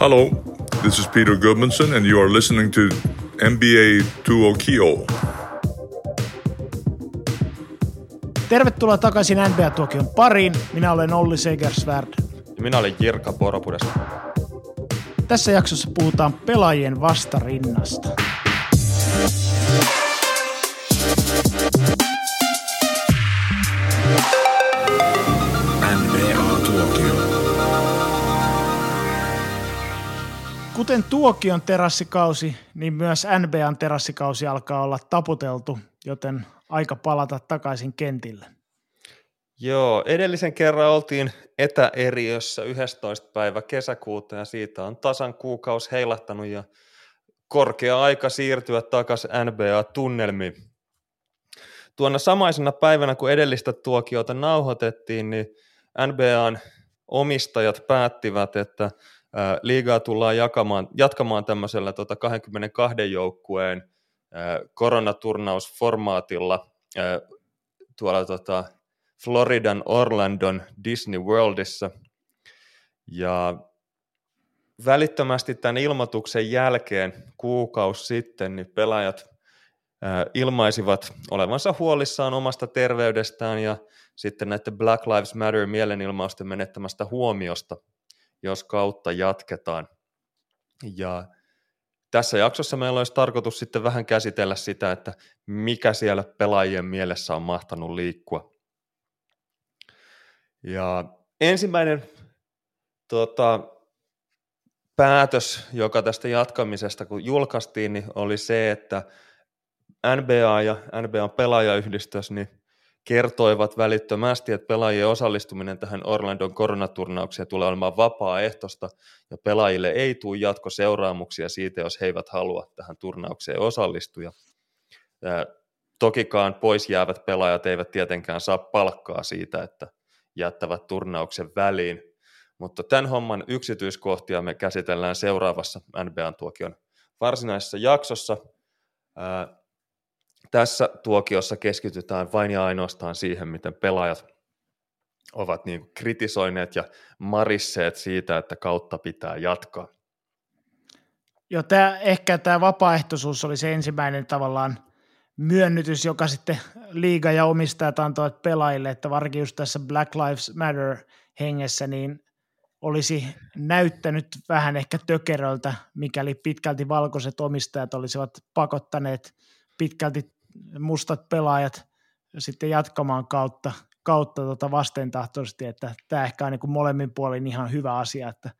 Hello, this is Peter Gudmundsson, and you are listening to NBA Duo Kio. Tervetuloa takaisin NBA-tuokion pariin. Minä olen Olli Segersvärd. Ja minä olen Jirka Poropudesta. Tässä jaksossa puhutaan pelaajien vastarinnasta. Kuten tuokion terassikausi, niin myös NBAn terassikausi alkaa olla taputeltu, joten aika palata takaisin kentille. Joo, edellisen kerran oltiin etäeriössä 11. päivä kesäkuuta ja siitä on tasan kuukausi heilahtanut ja korkea aika siirtyä takaisin NBA-tunnelmiin. Tuona samaisena päivänä, kun edellistä tuokiota nauhoitettiin, niin NBAn omistajat päättivät, että liigaa tullaan jakamaan, jatkamaan tämmöisellä tota 22 joukkueen koronaturnausformaatilla tuolla tota Floridan Orlandon Disney Worldissa. Ja välittömästi tämän ilmoituksen jälkeen kuukausi sitten niin pelaajat ilmaisivat olevansa huolissaan omasta terveydestään ja sitten näiden Black Lives Matter mielenilmausten menettämästä huomiosta, jos kautta jatketaan. Ja tässä jaksossa meillä olisi tarkoitus sitten vähän käsitellä sitä, että mikä siellä pelaajien mielessä on mahtanut liikkua. Ja ensimmäinen tota, päätös, joka tästä jatkamisesta kun julkaistiin, niin oli se, että NBA ja NBAn pelaajayhdistys niin kertoivat välittömästi, että pelaajien osallistuminen tähän Orlandon koronaturnaukseen tulee olemaan vapaaehtoista ja pelaajille ei tule jatkoseuraamuksia siitä, jos he eivät halua tähän turnaukseen osallistua. Tokikaan pois jäävät pelaajat eivät tietenkään saa palkkaa siitä, että jättävät turnauksen väliin, mutta tämän homman yksityiskohtia me käsitellään seuraavassa NBAn tuokion varsinaisessa jaksossa. Tässä tuokiossa keskitytään vain ja ainoastaan siihen, miten pelaajat ovat niin kritisoineet ja marisseet siitä, että kautta pitää jatkaa. Joo, tämä, ehkä tämä vapaaehtoisuus oli se ensimmäinen tavallaan myönnytys, joka sitten liiga ja omistajat antoivat pelaajille, että varsinkin just tässä Black Lives Matter hengessä, niin olisi näyttänyt vähän ehkä tökeröltä, mikäli pitkälti valkoiset omistajat olisivat pakottaneet pitkälti mustat pelaajat sitten jatkamaan kautta, kautta tota vastentahtoisesti, että tämä ehkä on niin molemmin puolin ihan hyvä asia, että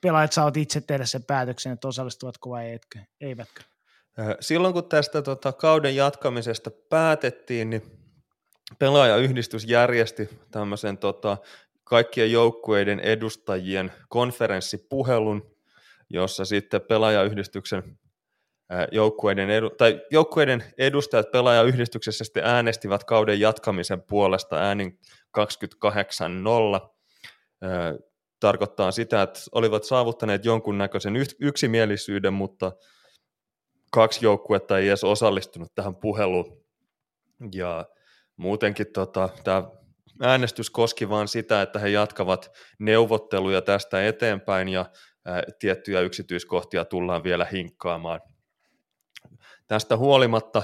pelaajat saavat itse tehdä sen päätöksen, että osallistuvatko vai etkö, eivätkö. Silloin kun tästä tota, kauden jatkamisesta päätettiin, niin pelaajayhdistys järjesti tämmöisen tota, kaikkien joukkueiden edustajien konferenssipuhelun, jossa sitten pelaajayhdistyksen joukkueiden, edu, tai joukkueiden edustajat pelaajayhdistyksessä sitten äänestivät kauden jatkamisen puolesta äänin 28-0. Tarkoittaa sitä, että olivat saavuttaneet jonkunnäköisen yksimielisyyden, mutta kaksi joukkuetta ei edes osallistunut tähän puheluun. Ja muutenkin tota, tämä äänestys koski vain sitä, että he jatkavat neuvotteluja tästä eteenpäin ja ää, tiettyjä yksityiskohtia tullaan vielä hinkkaamaan. Tästä huolimatta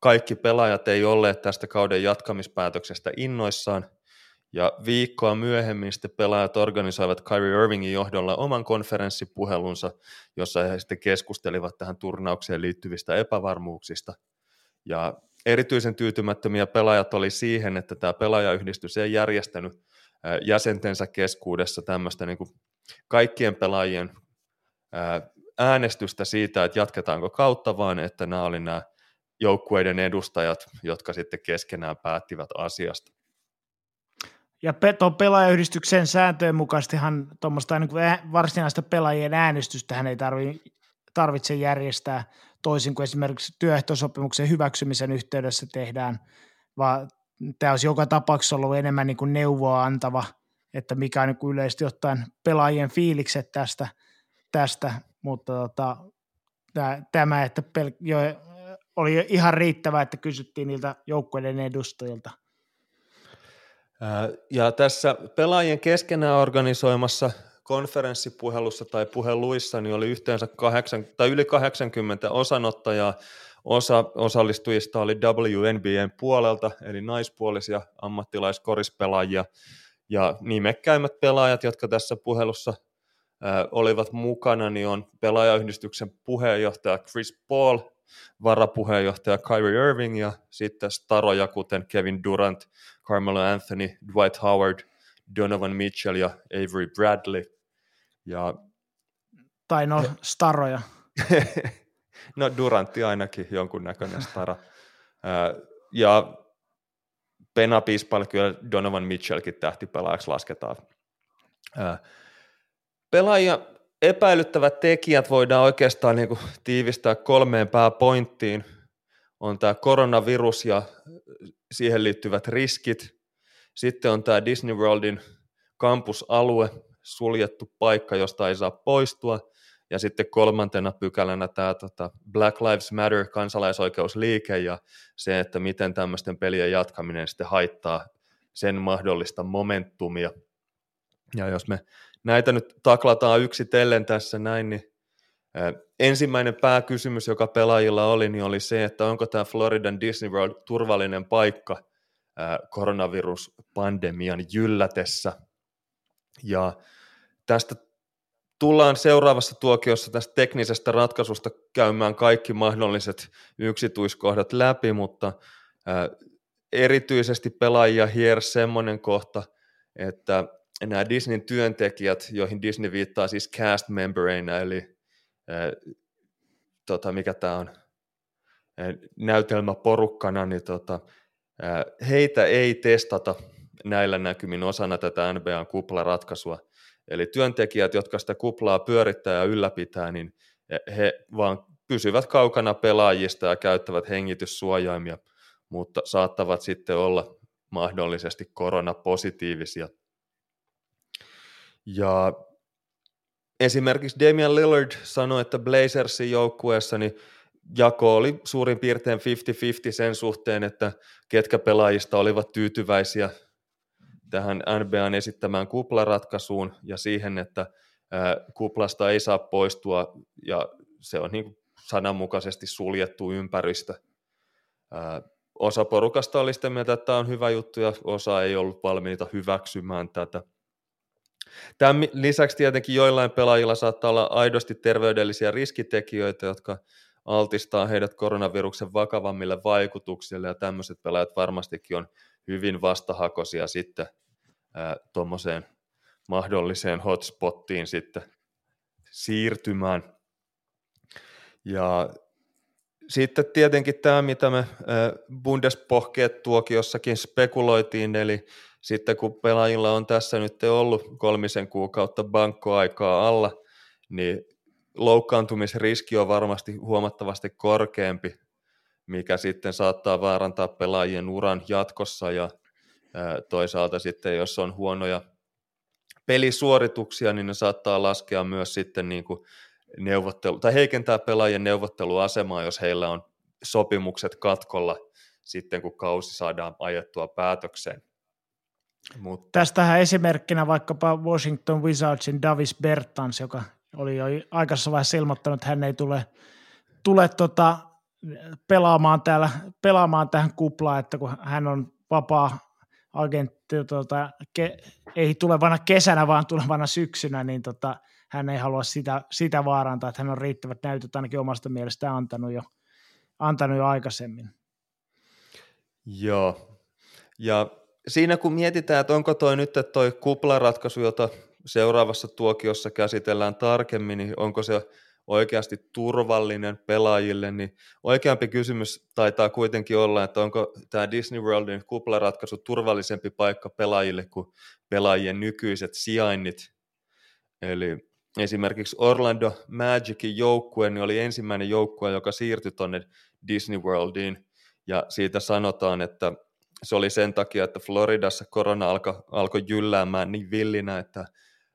kaikki pelaajat ei olleet tästä kauden jatkamispäätöksestä innoissaan, ja viikkoa myöhemmin sitten pelaajat organisoivat Kyrie Irvingin johdolla oman konferenssipuhelunsa, jossa he sitten keskustelivat tähän turnaukseen liittyvistä epävarmuuksista. Ja erityisen tyytymättömiä pelaajat oli siihen, että tämä pelaajayhdistys ei järjestänyt jäsentensä keskuudessa tämmöistä niin kuin kaikkien pelaajien äänestystä siitä, että jatketaanko kautta, vaan että nämä oli nämä joukkueiden edustajat, jotka sitten keskenään päättivät asiasta. Ja tuon pelaajayhdistyksen sääntöjen mukaisestihan tuommoista niin varsinaista pelaajien äänestystä hän ei tarvi, tarvitse järjestää toisin kuin esimerkiksi työehtosopimuksen hyväksymisen yhteydessä tehdään, vaan tämä olisi joka tapauksessa ollut enemmän niin kuin neuvoa antava, että mikä on niin yleisesti ottaen pelaajien fiilikset tästä, tästä mutta tota, tämä, että pel- jo, oli ihan riittävä, että kysyttiin niiltä joukkueiden edustajilta – ja tässä pelaajien keskenään organisoimassa konferenssipuhelussa tai puheluissa niin oli yhteensä kahdeksan, tai yli 80 osanottajaa. Osa osallistujista oli WNBAn puolelta, eli naispuolisia ammattilaiskorispelaajia, ja nimekkäimmät pelaajat, jotka tässä puhelussa olivat mukana, niin on pelaajayhdistyksen puheenjohtaja Chris Paul, varapuheenjohtaja Kyrie Irving ja sitten staroja kuten Kevin Durant, Carmelo Anthony, Dwight Howard, Donovan Mitchell ja Avery Bradley. Ja... Tai no, staroja. no Durantti ainakin jonkunnäköinen stara. ja Pena Pispal kyllä Donovan Mitchellkin tähtipelaajaksi lasketaan. Pelaajia epäilyttävät tekijät voidaan oikeastaan niin kuin tiivistää kolmeen pääpointtiin. On tämä koronavirus ja siihen liittyvät riskit. Sitten on tämä Disney Worldin kampusalue, suljettu paikka, josta ei saa poistua. Ja sitten kolmantena pykälänä tämä tota Black Lives Matter kansalaisoikeusliike ja se, että miten tämmöisten pelien jatkaminen sitten haittaa sen mahdollista momentumia. Ja jos me näitä nyt taklataan yksitellen tässä näin, niin ensimmäinen pääkysymys, joka pelaajilla oli, niin oli se, että onko tämä Floridan Disney World turvallinen paikka koronaviruspandemian jyllätessä. Ja tästä tullaan seuraavassa tuokiossa tästä teknisestä ratkaisusta käymään kaikki mahdolliset yksityiskohdat läpi, mutta erityisesti pelaajia hiersi semmoinen kohta, että nämä Disneyn työntekijät, joihin Disney viittaa siis cast membereina, eli ää, tota, mikä tämä on, ää, näytelmäporukkana, niin tota, ää, heitä ei testata näillä näkymin osana tätä NBAn kuplaratkaisua. Eli työntekijät, jotka sitä kuplaa pyörittää ja ylläpitää, niin he vaan pysyvät kaukana pelaajista ja käyttävät hengityssuojaimia, mutta saattavat sitten olla mahdollisesti koronapositiivisia – ja esimerkiksi Damian Lillard sanoi, että Blazersin joukkueessa niin jako oli suurin piirtein 50-50 sen suhteen, että ketkä pelaajista olivat tyytyväisiä tähän NBAn esittämään kuplaratkaisuun ja siihen, että kuplasta ei saa poistua ja se on niin sananmukaisesti suljettu ympäristö. Osa porukasta oli sitä mieltä, että tämä on hyvä juttu ja osa ei ollut valmiita hyväksymään tätä. Tämän lisäksi tietenkin joillain pelaajilla saattaa olla aidosti terveydellisiä riskitekijöitä, jotka altistaa heidät koronaviruksen vakavammille vaikutuksille, ja tämmöiset pelaajat varmastikin on hyvin vastahakoisia sitten tuommoiseen mahdolliseen hotspottiin sitten siirtymään. Ja sitten tietenkin tämä, mitä me Bundespohkeet tuokiossakin spekuloitiin, eli sitten kun pelaajilla on tässä nyt ollut kolmisen kuukautta bankkoaikaa alla, niin loukkaantumisriski on varmasti huomattavasti korkeampi, mikä sitten saattaa vaarantaa pelaajien uran jatkossa ja toisaalta sitten jos on huonoja pelisuorituksia, niin ne saattaa laskea myös sitten niin kuin neuvottelu, tai heikentää pelaajien neuvotteluasemaa, jos heillä on sopimukset katkolla sitten, kun kausi saadaan ajettua päätökseen. Mutta. Tästähän esimerkkinä vaikkapa Washington Wizardsin Davis Bertans, joka oli jo aikaisessa vaiheessa ilmoittanut, että hän ei tule, tule tota, pelaamaan, täällä, pelaamaan tähän kuplaan, että kun hän on vapaa agentti, tota, ke, ei tulevana kesänä, vaan tulevana syksynä, niin tota, hän ei halua sitä, sitä vaarantaa, että hän on riittävät näytöt ainakin omasta mielestään antanut jo, antanut jo aikaisemmin. Joo, ja siinä kun mietitään, että onko toi nyt toi kuplaratkaisu, jota seuraavassa tuokiossa käsitellään tarkemmin, niin onko se oikeasti turvallinen pelaajille, niin oikeampi kysymys taitaa kuitenkin olla, että onko tämä Disney Worldin kuplaratkaisu turvallisempi paikka pelaajille kuin pelaajien nykyiset sijainnit. Eli esimerkiksi Orlando Magicin joukkue niin oli ensimmäinen joukkue, joka siirtyi tuonne Disney Worldiin, ja siitä sanotaan, että se oli sen takia, että Floridassa korona alkoi alko jylläämään niin villinä, että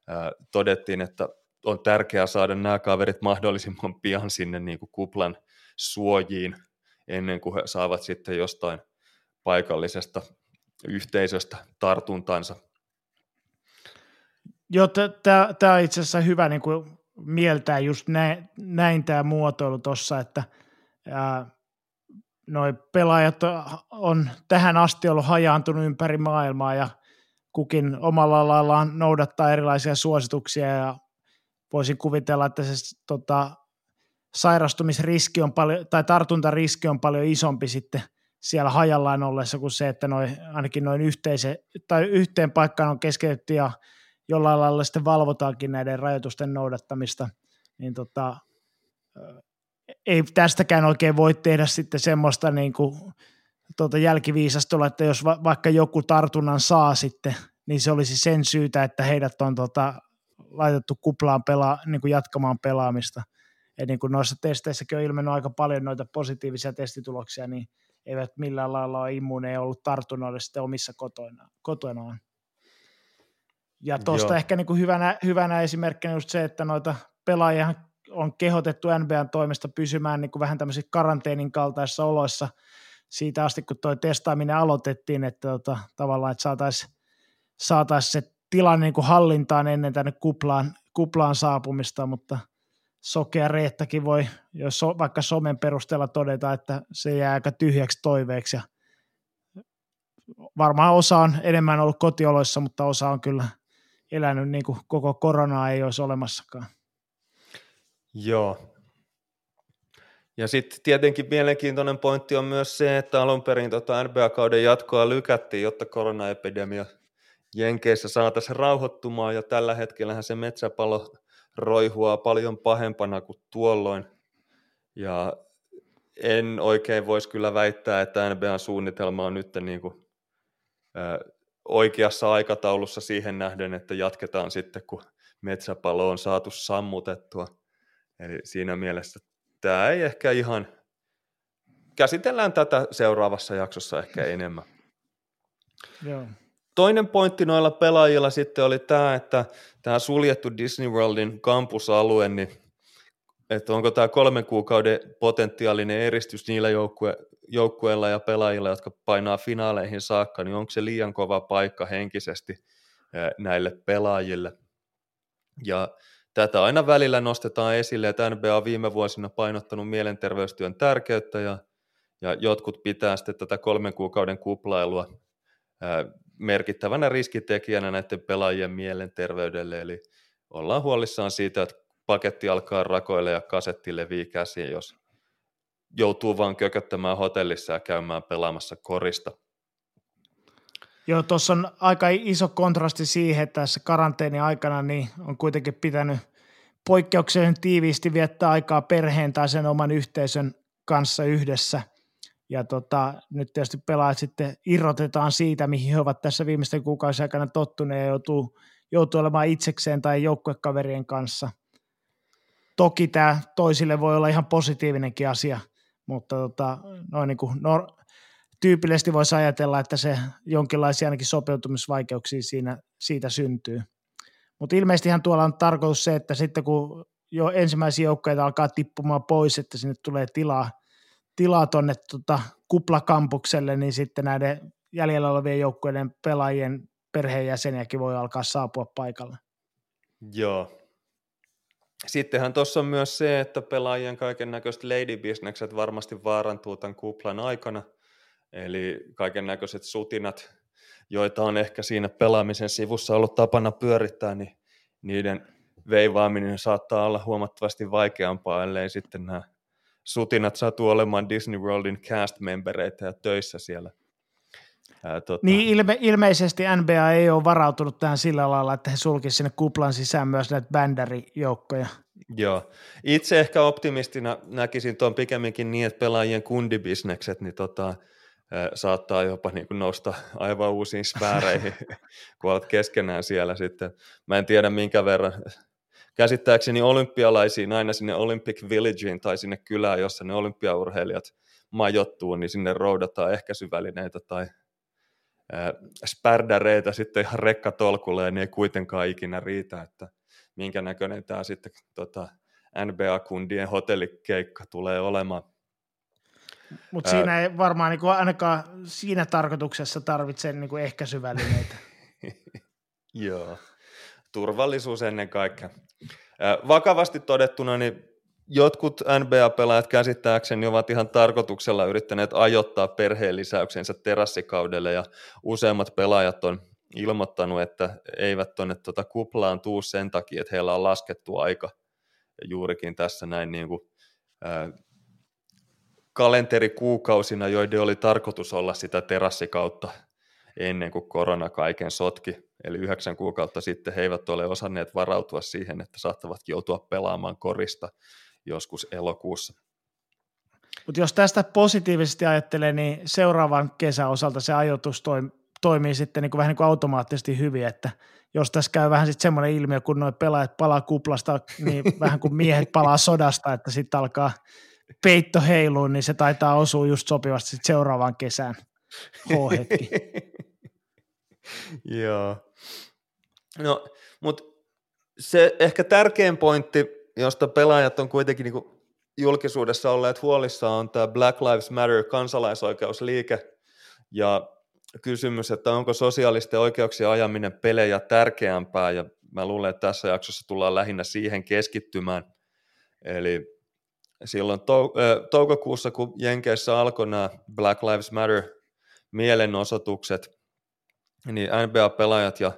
ää, todettiin, että on tärkeää saada nämä kaverit mahdollisimman pian sinne niin kuin kuplan suojiin ennen kuin he saavat sitten jostain paikallisesta yhteisöstä tartuntansa. Joo, tämä on itse asiassa hyvä niin kuin mieltää just näin, näin tämä muotoilu tuossa, että noi pelaajat on tähän asti ollut hajaantunut ympäri maailmaa ja kukin omalla laillaan noudattaa erilaisia suosituksia ja voisin kuvitella, että se tota, sairastumisriski on paljon, tai tartuntariski on paljon isompi sitten siellä hajallaan ollessa kuin se, että noi, ainakin noin yhteise, tai yhteen paikkaan on keskitetty ja jollain lailla sitten valvotaankin näiden rajoitusten noudattamista, niin tota, ei tästäkään oikein voi tehdä sitten semmoista niin kuin, tuota jälkiviisastolla, että jos va- vaikka joku tartunnan saa sitten, niin se olisi sen syytä, että heidät on tota, laitettu kuplaan pelaa, niin kuin jatkamaan pelaamista. Ja niin kuin noissa testeissäkin on ilmennyt aika paljon noita positiivisia testituloksia, niin eivät millään lailla ole immuuneja ollut tartunnoille sitten omissa kotoinaan. kotonaan. Ja tuosta ehkä niin kuin hyvänä, hyvänä esimerkkinä just se, että noita pelaajia on kehotettu NBAn toimesta pysymään niin kuin vähän tämmöisissä karanteenin kaltaisissa oloissa siitä asti, kun tuo testaaminen aloitettiin, että tota, tavallaan, että saataisiin saatais se tilanne niin kuin hallintaan ennen tänne kuplaan, kuplaan saapumista, mutta sokea Reettakin voi, jos so, vaikka somen perusteella todeta, että se jää aika tyhjäksi toiveeksi ja varmaan osa on enemmän ollut kotioloissa, mutta osa on kyllä elänyt niin kuin koko koronaa ei olisi olemassakaan. Joo. Ja sitten tietenkin mielenkiintoinen pointti on myös se, että alun perin tota NBA-kauden jatkoa lykättiin, jotta koronaepidemia Jenkeissä saataisiin rauhoittumaan, ja tällä hetkellä se metsäpalo roihua paljon pahempana kuin tuolloin. Ja en oikein voisi kyllä väittää, että NBA-suunnitelma on nyt niin kuin, ö, oikeassa aikataulussa siihen nähden, että jatketaan sitten, kun metsäpalo on saatu sammutettua. Eli siinä mielessä tämä ei ehkä ihan, käsitellään tätä seuraavassa jaksossa ehkä enemmän. Joo. Toinen pointti noilla pelaajilla sitten oli tämä, että tämä suljettu Disney Worldin kampusalue, niin että onko tämä kolmen kuukauden potentiaalinen eristys niillä joukkue, joukkueilla ja pelaajilla, jotka painaa finaaleihin saakka, niin onko se liian kova paikka henkisesti näille pelaajille. Ja Tätä aina välillä nostetaan esille, että NBA on viime vuosina painottanut mielenterveystyön tärkeyttä ja, ja jotkut pitää sitten tätä kolmen kuukauden kuplailua ää, merkittävänä riskitekijänä näiden pelaajien mielenterveydelle, eli ollaan huolissaan siitä, että paketti alkaa rakoille ja kasetti levii käsiin, jos joutuu vaan kököttämään hotellissa ja käymään pelaamassa korista. Joo, tuossa on aika iso kontrasti siihen, että tässä karanteeni aikana niin on kuitenkin pitänyt poikkeuksellisen tiiviisti viettää aikaa perheen tai sen oman yhteisön kanssa yhdessä. Ja tota, nyt tietysti pelaajat sitten irrotetaan siitä, mihin he ovat tässä viimeisten kuukausien aikana tottuneet ja joutuu, joutuu olemaan itsekseen tai joukkuekaverien kanssa. Toki tämä toisille voi olla ihan positiivinenkin asia, mutta tota, noin niin kuin nor- tyypillisesti voisi ajatella, että se jonkinlaisia ainakin sopeutumisvaikeuksia siinä, siitä syntyy. Mutta ilmeisestihän tuolla on tarkoitus se, että sitten kun jo ensimmäisiä joukkoja alkaa tippumaan pois, että sinne tulee tilaa, tilaa tuonne tota, kuplakampukselle, niin sitten näiden jäljellä olevien joukkojen pelaajien perheenjäseniäkin voi alkaa saapua paikalle. Joo. Sittenhän tuossa on myös se, että pelaajien kaiken näköiset lady varmasti vaarantuu tämän kuplan aikana – Eli kaiken näköiset sutinat, joita on ehkä siinä pelaamisen sivussa ollut tapana pyörittää, niin niiden veivaaminen saattaa olla huomattavasti vaikeampaa, ellei sitten nämä sutinat satu olemaan Disney Worldin cast-membereitä ja töissä siellä. Ää, tota... Niin ilme- ilmeisesti NBA ei ole varautunut tähän sillä lailla, että he sulkisivat sinne kuplan sisään myös näitä bändärijoukkoja. Joo. Itse ehkä optimistina näkisin tuon pikemminkin niin, että pelaajien kundibisnekset, niin tota, saattaa jopa niin kuin nousta aivan uusiin sfääreihin, kun olet keskenään siellä sitten. Mä en tiedä minkä verran. Käsittääkseni olympialaisiin aina sinne Olympic Villageen tai sinne kylään, jossa ne olympiaurheilijat majottuu, niin sinne roudataan ehkäisyvälineitä tai spärdäreitä sitten ihan rekkatolkulle, niin ei kuitenkaan ikinä riitä, että minkä näköinen tämä sitten tota, NBA-kundien hotellikeikka tulee olemaan. Mutta siinä ei varmaan niin kuin ainakaan siinä tarkoituksessa tarvitse niin kuin ehkäisyvälineitä. Joo. turvallisuus ennen kaikkea. Vakavasti todettuna, niin jotkut NBA-pelaajat käsittääkseni ovat ihan tarkoituksella yrittäneet ajoittaa perheen lisäyksensä terassikaudelle ja useimmat pelaajat on ilmoittanut, että eivät tuonne tuota kuplaan tuu sen takia, että heillä on laskettu aika juurikin tässä näin niin kuin, ää, kalenterikuukausina, joiden oli tarkoitus olla sitä terassikautta ennen kuin korona kaiken sotki. Eli yhdeksän kuukautta sitten he eivät ole osanneet varautua siihen, että saattavat joutua pelaamaan korista joskus elokuussa. Mutta jos tästä positiivisesti ajattelee, niin seuraavan kesän osalta se ajoitus toimii sitten niin kuin vähän niin kuin automaattisesti hyvin, että jos tässä käy vähän sitten semmoinen ilmiö, kun nuo pelaajat palaa kuplasta, niin vähän kuin miehet palaa sodasta, että sitten alkaa peitto heiluun, niin se taitaa osua just sopivasti sitten seuraavaan kesään H-hetki. Joo. No, mutta se ehkä tärkein pointti, josta pelaajat on kuitenkin niin julkisuudessa olleet huolissaan, on tämä Black Lives Matter kansalaisoikeusliike ja kysymys, että onko sosiaalisten oikeuksien ajaminen pelejä tärkeämpää, ja mä luulen, että tässä jaksossa tullaan lähinnä siihen keskittymään. Eli silloin toukokuussa, kun Jenkeissä alkoi nämä Black Lives Matter mielenosoitukset, niin NBA-pelaajat ja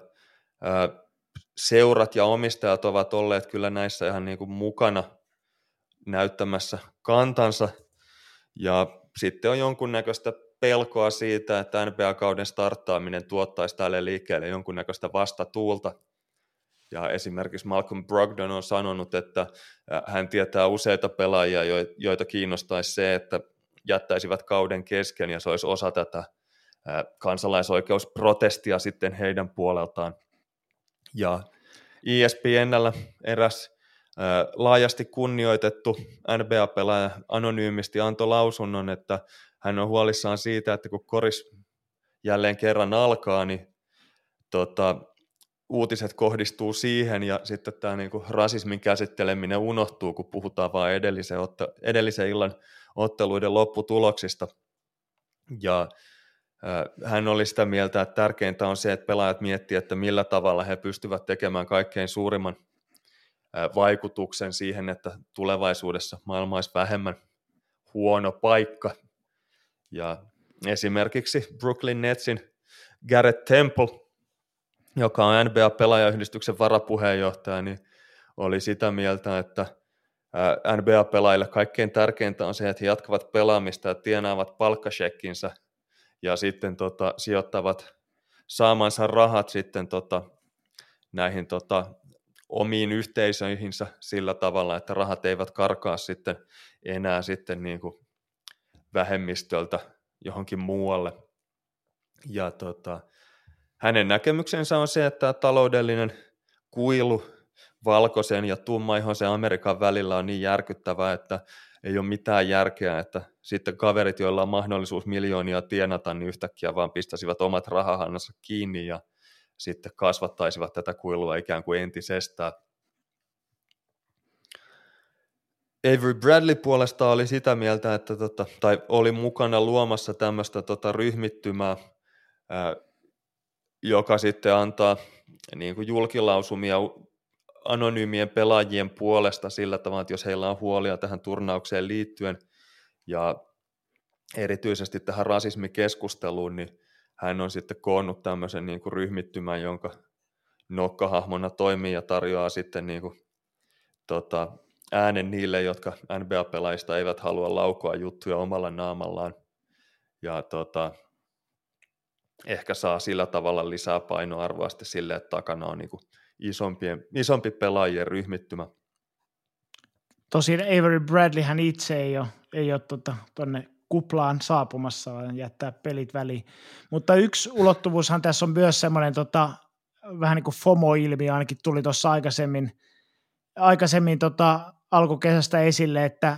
seurat ja omistajat ovat olleet kyllä näissä ihan niin kuin mukana näyttämässä kantansa, ja sitten on jonkunnäköistä pelkoa siitä, että NBA-kauden starttaaminen tuottaisi tälle liikkeelle jonkunnäköistä vastatuulta. Ja esimerkiksi Malcolm Brogdon on sanonut, että hän tietää useita pelaajia, joita kiinnostaisi se, että jättäisivät kauden kesken ja se olisi osa tätä kansalaisoikeusprotestia sitten heidän puoleltaan. Ja ESPNllä eräs laajasti kunnioitettu NBA-pelaaja anonyymisti antoi lausunnon, että hän on huolissaan siitä, että kun koris jälleen kerran alkaa, niin tota, uutiset kohdistuu siihen ja sitten tämä niinku rasismin käsitteleminen unohtuu, kun puhutaan vain edellisen, edellisen illan otteluiden lopputuloksista. Ja hän oli sitä mieltä, että tärkeintä on se, että pelaajat miettivät, että millä tavalla he pystyvät tekemään kaikkein suurimman vaikutuksen siihen, että tulevaisuudessa maailma olisi vähemmän huono paikka ja esimerkiksi Brooklyn Netsin Garrett Temple, joka on NBA-pelaajayhdistyksen varapuheenjohtaja, niin oli sitä mieltä, että NBA-pelaajille kaikkein tärkeintä on se, että he jatkavat pelaamista ja tienaavat palkkashekkinsä ja sitten tota, sijoittavat saamansa rahat sitten tota, näihin tota, omiin yhteisöihinsä sillä tavalla, että rahat eivät karkaa sitten enää sitten niin kuin vähemmistöltä johonkin muualle. Ja tota, hänen näkemyksensä on se, että taloudellinen kuilu valkoisen ja tummaihoisen Amerikan välillä on niin järkyttävää, että ei ole mitään järkeä, että sitten kaverit, joilla on mahdollisuus miljoonia tienata, niin yhtäkkiä vaan pistäisivät omat rahahannansa kiinni ja sitten kasvattaisivat tätä kuilua ikään kuin entisestään. Avery Bradley puolesta oli sitä mieltä, että tota, tai oli mukana luomassa tämmöistä tota, ryhmittymää, ää, joka sitten antaa niin kuin julkilausumia anonyymien pelaajien puolesta sillä tavalla, että jos heillä on huolia tähän turnaukseen liittyen ja erityisesti tähän rasismikeskusteluun, niin hän on sitten koonnut tämmöisen niin kuin ryhmittymän, jonka nokkahahmona toimii ja tarjoaa sitten niin kuin, tota, äänen niille, jotka NBA-pelaajista eivät halua laukoa juttuja omalla naamallaan. Ja tota, ehkä saa sillä tavalla lisää painoarvoa sitten sille, että takana on niin isompien, isompi pelaajien ryhmittymä. Tosin Avery Bradley hän itse ei ole, ei ole tuonne tota, kuplaan saapumassa, vaan jättää pelit väliin. Mutta yksi ulottuvuushan tässä on myös semmoinen tota, vähän niin kuin FOMO-ilmiö, ainakin tuli tuossa aikaisemmin, aikaisemmin tota, alkukesästä esille, että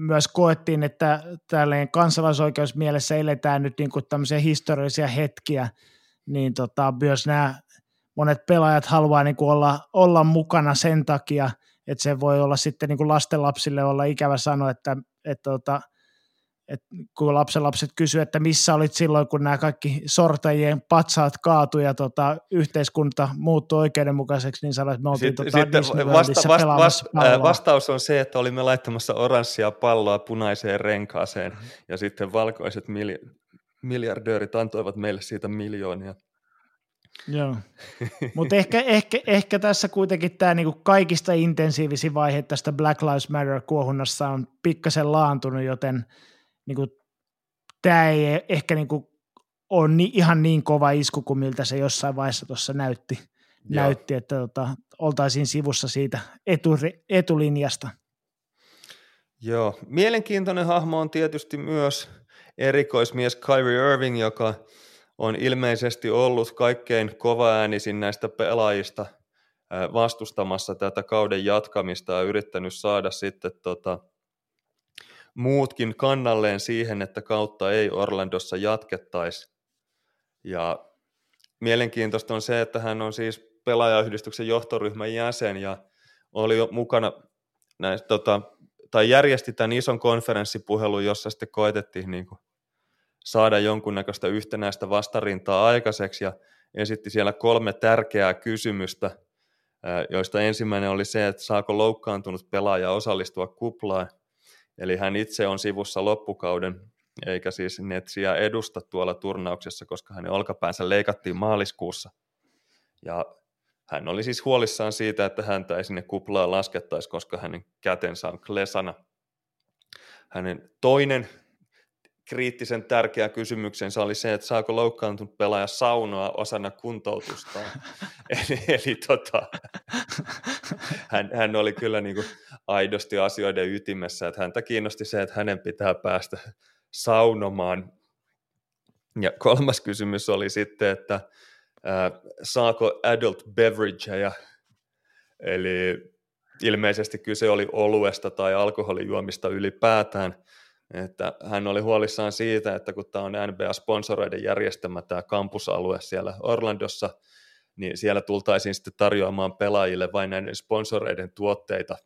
myös koettiin, että tälleen kansalaisoikeusmielessä eletään nyt niin kuin tämmöisiä historiallisia hetkiä, niin tota, myös nämä monet pelaajat haluaa niin kuin olla, olla mukana sen takia, että se voi olla sitten niin kuin lastenlapsille olla ikävä sanoa, että, että, että, tota, Et kun lapsenlapset kysyivät, että missä olit silloin, kun nämä kaikki sortajien patsaat kaatu ja tota, yhteiskunta muuttui oikeudenmukaiseksi, niin sanoit, että me oltiin tota sitten vasta, vasta, vasta, vastaus on se, että olimme laittamassa oranssia palloa punaiseen renkaaseen ja sitten valkoiset mili- miljardöörit antoivat meille siitä miljoonia. Joo, mutta ehkä, ehkä, ehkä tässä kuitenkin tämä niinku kaikista intensiivisin vaihe tästä Black Lives Matter-kuohunnassa on pikkasen laantunut, joten niinku, tämä ei ehkä niinku ole ni, ihan niin kova isku kuin miltä se jossain vaiheessa tuossa näytti, näytti, että tota, oltaisiin sivussa siitä eturi, etulinjasta. Joo, mielenkiintoinen hahmo on tietysti myös erikoismies Kyrie Irving, joka – on ilmeisesti ollut kaikkein kovaäänisin näistä pelaajista vastustamassa tätä kauden jatkamista ja yrittänyt saada sitten tota, muutkin kannalleen siihen, että kautta ei Orlandossa jatkettaisi. Ja mielenkiintoista on se, että hän on siis pelaajayhdistyksen johtoryhmän jäsen ja oli jo mukana näistä, tota, tai järjesti tämän ison konferenssipuhelun, jossa sitten koitettiin niin kuin saada jonkunnäköistä yhtenäistä vastarintaa aikaiseksi ja esitti siellä kolme tärkeää kysymystä, joista ensimmäinen oli se, että saako loukkaantunut pelaaja osallistua kuplaan. Eli hän itse on sivussa loppukauden, eikä siis Netsiä edusta tuolla turnauksessa, koska hänen olkapäänsä leikattiin maaliskuussa. Ja hän oli siis huolissaan siitä, että häntä ei sinne kuplaan laskettaisi, koska hänen kätensä on klesana. Hänen toinen kriittisen tärkeä kysymyksensä oli se, että saako loukkaantunut pelaaja saunoa osana kuntoutusta. eli eli tota, hän, hän oli kyllä niin kuin aidosti asioiden ytimessä, että häntä kiinnosti se, että hänen pitää päästä saunomaan. Ja kolmas kysymys oli sitten, että äh, saako adult beverageja, eli ilmeisesti kyse oli oluesta tai alkoholijuomista ylipäätään – että hän oli huolissaan siitä, että kun tämä on NBA-sponsoroiden järjestämä tämä kampusalue siellä Orlandossa, niin siellä tultaisiin sitten tarjoamaan pelaajille vain näiden sponsoreiden tuotteita.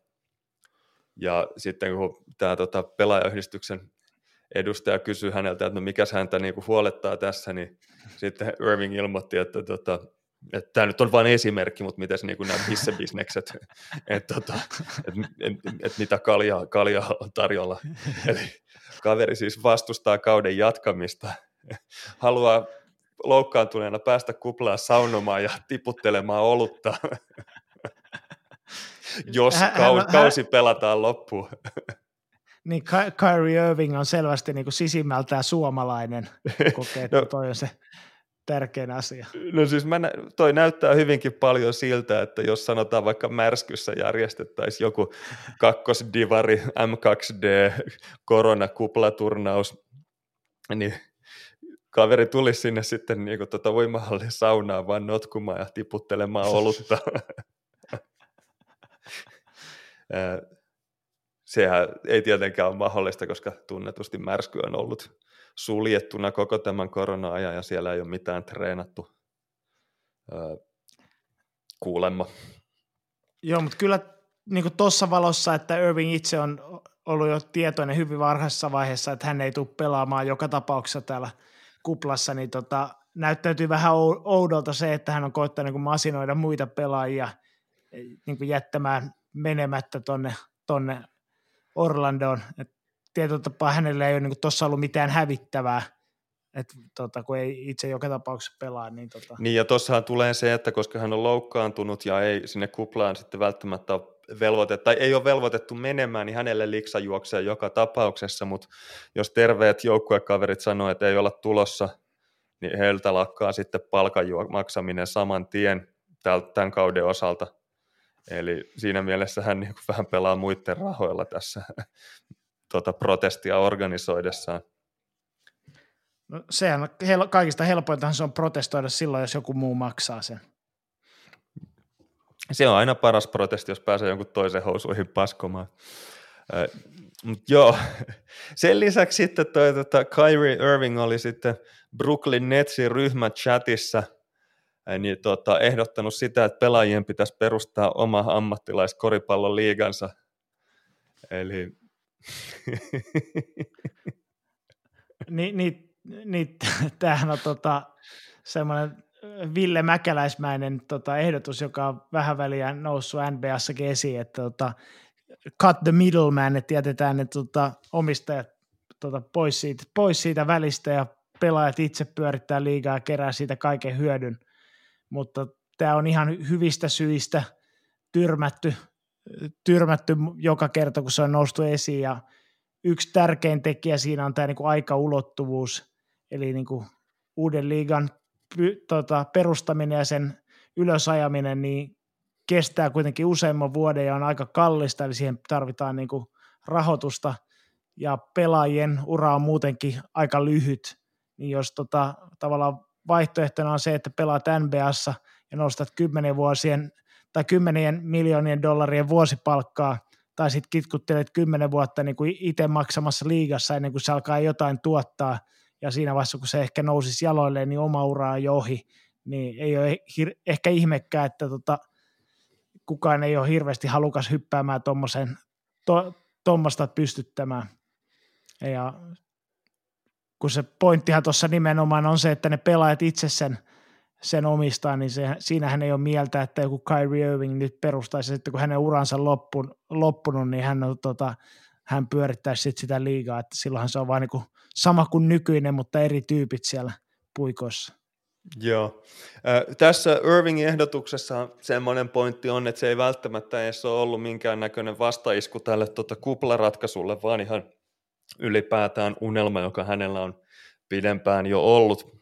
Ja sitten kun tämä tota, pelaajayhdistyksen edustaja kysyi häneltä, että no mikäs häntä niinku huolettaa tässä, niin sitten Irving ilmoitti, että tota, tämä nyt on vain esimerkki, mutta miten niinku nämä pissebisnekset, että tota, et, et, et mitä kaljaa, kaljaa on tarjolla. Eli kaveri siis vastustaa kauden jatkamista, haluaa loukkaantuneena päästä kuplaa saunomaan ja tiputtelemaan olutta, jos kau- kausi pelataan loppuun. Niin Kyrie Irving on selvästi niin kuin sisimmältään suomalainen, kokee, että no, toi on se tärkein asia. No siis mä, toi näyttää hyvinkin paljon siltä, että jos sanotaan vaikka Märskyssä järjestettäisiin joku kakkosdivari M2D koronakuplaturnaus, niin kaveri tulisi sinne sitten niin kuin tuota voimahallin saunaa vaan notkumaan ja tiputtelemaan olutta. Sehän ei tietenkään ole mahdollista, koska tunnetusti Märsky on ollut suljettuna koko tämän korona-ajan ja siellä ei ole mitään treenattu öö, kuulemma. Joo, mutta kyllä niin tuossa valossa, että Irving itse on ollut jo tietoinen hyvin varhaisessa vaiheessa, että hän ei tule pelaamaan joka tapauksessa täällä kuplassa, niin tota, näyttäytyy vähän oudolta se, että hän on koittanut niin masinoida muita pelaajia niin jättämään menemättä tonne, tonne Orlandoon. Et tietyllä tapaa hänellä ei ole niin tuossa ollut mitään hävittävää, että tota, kun ei itse joka tapauksessa pelaa. Niin, tota. niin ja tuossahan tulee se, että koska hän on loukkaantunut ja ei sinne kuplaan sitten välttämättä velvoitettu, tai ei ole velvoitettu menemään, niin hänelle liksa juoksee joka tapauksessa, mutta jos terveet joukkuekaverit sanoo, että ei olla tulossa, niin heiltä lakkaa sitten palkan maksaminen saman tien tämän kauden osalta. Eli siinä mielessä hän niin vähän pelaa muiden rahoilla tässä tuota protestia organisoidessaan. No, sehän on hel- kaikista helpointahan se on protestoida silloin, jos joku muu maksaa sen. Se on aina paras protesti, jos pääsee jonkun toisen housuihin paskomaan. Äh, mut joo, sen lisäksi sitten toi, tota, Kyrie Irving oli sitten Brooklyn Netsin ryhmächatissa niin tota, ehdottanut sitä, että pelaajien pitäisi perustaa oma ammattilaiskoripallon liigansa. Eli niin, niin, niin tämähän on tota, semmoinen Ville Mäkäläismäinen tota, ehdotus, joka on vähän väliä noussut NBAssakin esiin, että tota, cut the middleman, että jätetään ne tota, omistajat tota, pois, siitä, pois siitä välistä ja pelaajat itse pyörittää liigaa ja kerää siitä kaiken hyödyn. Mutta tämä on ihan hyvistä syistä tyrmätty, tyrmätty joka kerta, kun se on noustu esiin ja yksi tärkein tekijä siinä on tämä niin kuin aikaulottuvuus, eli niin kuin uuden liigan tota, perustaminen ja sen ylösajaminen, niin kestää kuitenkin useamman vuoden ja on aika kallista, eli siihen tarvitaan niin kuin rahoitusta ja pelaajien ura on muutenkin aika lyhyt, niin jos tota, tavallaan vaihtoehtona on se, että pelaat NBAssa ja nostat kymmenen vuosien tai kymmenien miljoonien dollarien vuosipalkkaa, tai sitten kitkuttelet kymmenen vuotta niin kuin itse maksamassa liigassa ennen kuin se alkaa jotain tuottaa, ja siinä vaiheessa, kun se ehkä nousisi jaloilleen, niin oma ura on jo ohi, niin ei ole hir- ehkä ihmekään, että tota, kukaan ei ole hirveästi halukas hyppäämään tuommoisen tuommoista pystyttämään. Ja kun se pointtihan tuossa nimenomaan on se, että ne pelaajat itse sen, sen omistaa, niin se, siinähän ei ole mieltä, että joku Kyrie Irving nyt perustaisi, että kun hänen uransa loppun, loppunut, niin hän, on, tota, hän pyörittäisi sit sitä liigaa, että silloinhan se on vain niin sama kuin nykyinen, mutta eri tyypit siellä puikoissa. Joo. Äh, tässä Irvingin ehdotuksessa semmoinen pointti on, että se ei välttämättä edes ole ollut minkäännäköinen vastaisku tälle tota kuplaratkaisulle, vaan ihan ylipäätään unelma, joka hänellä on pidempään jo ollut.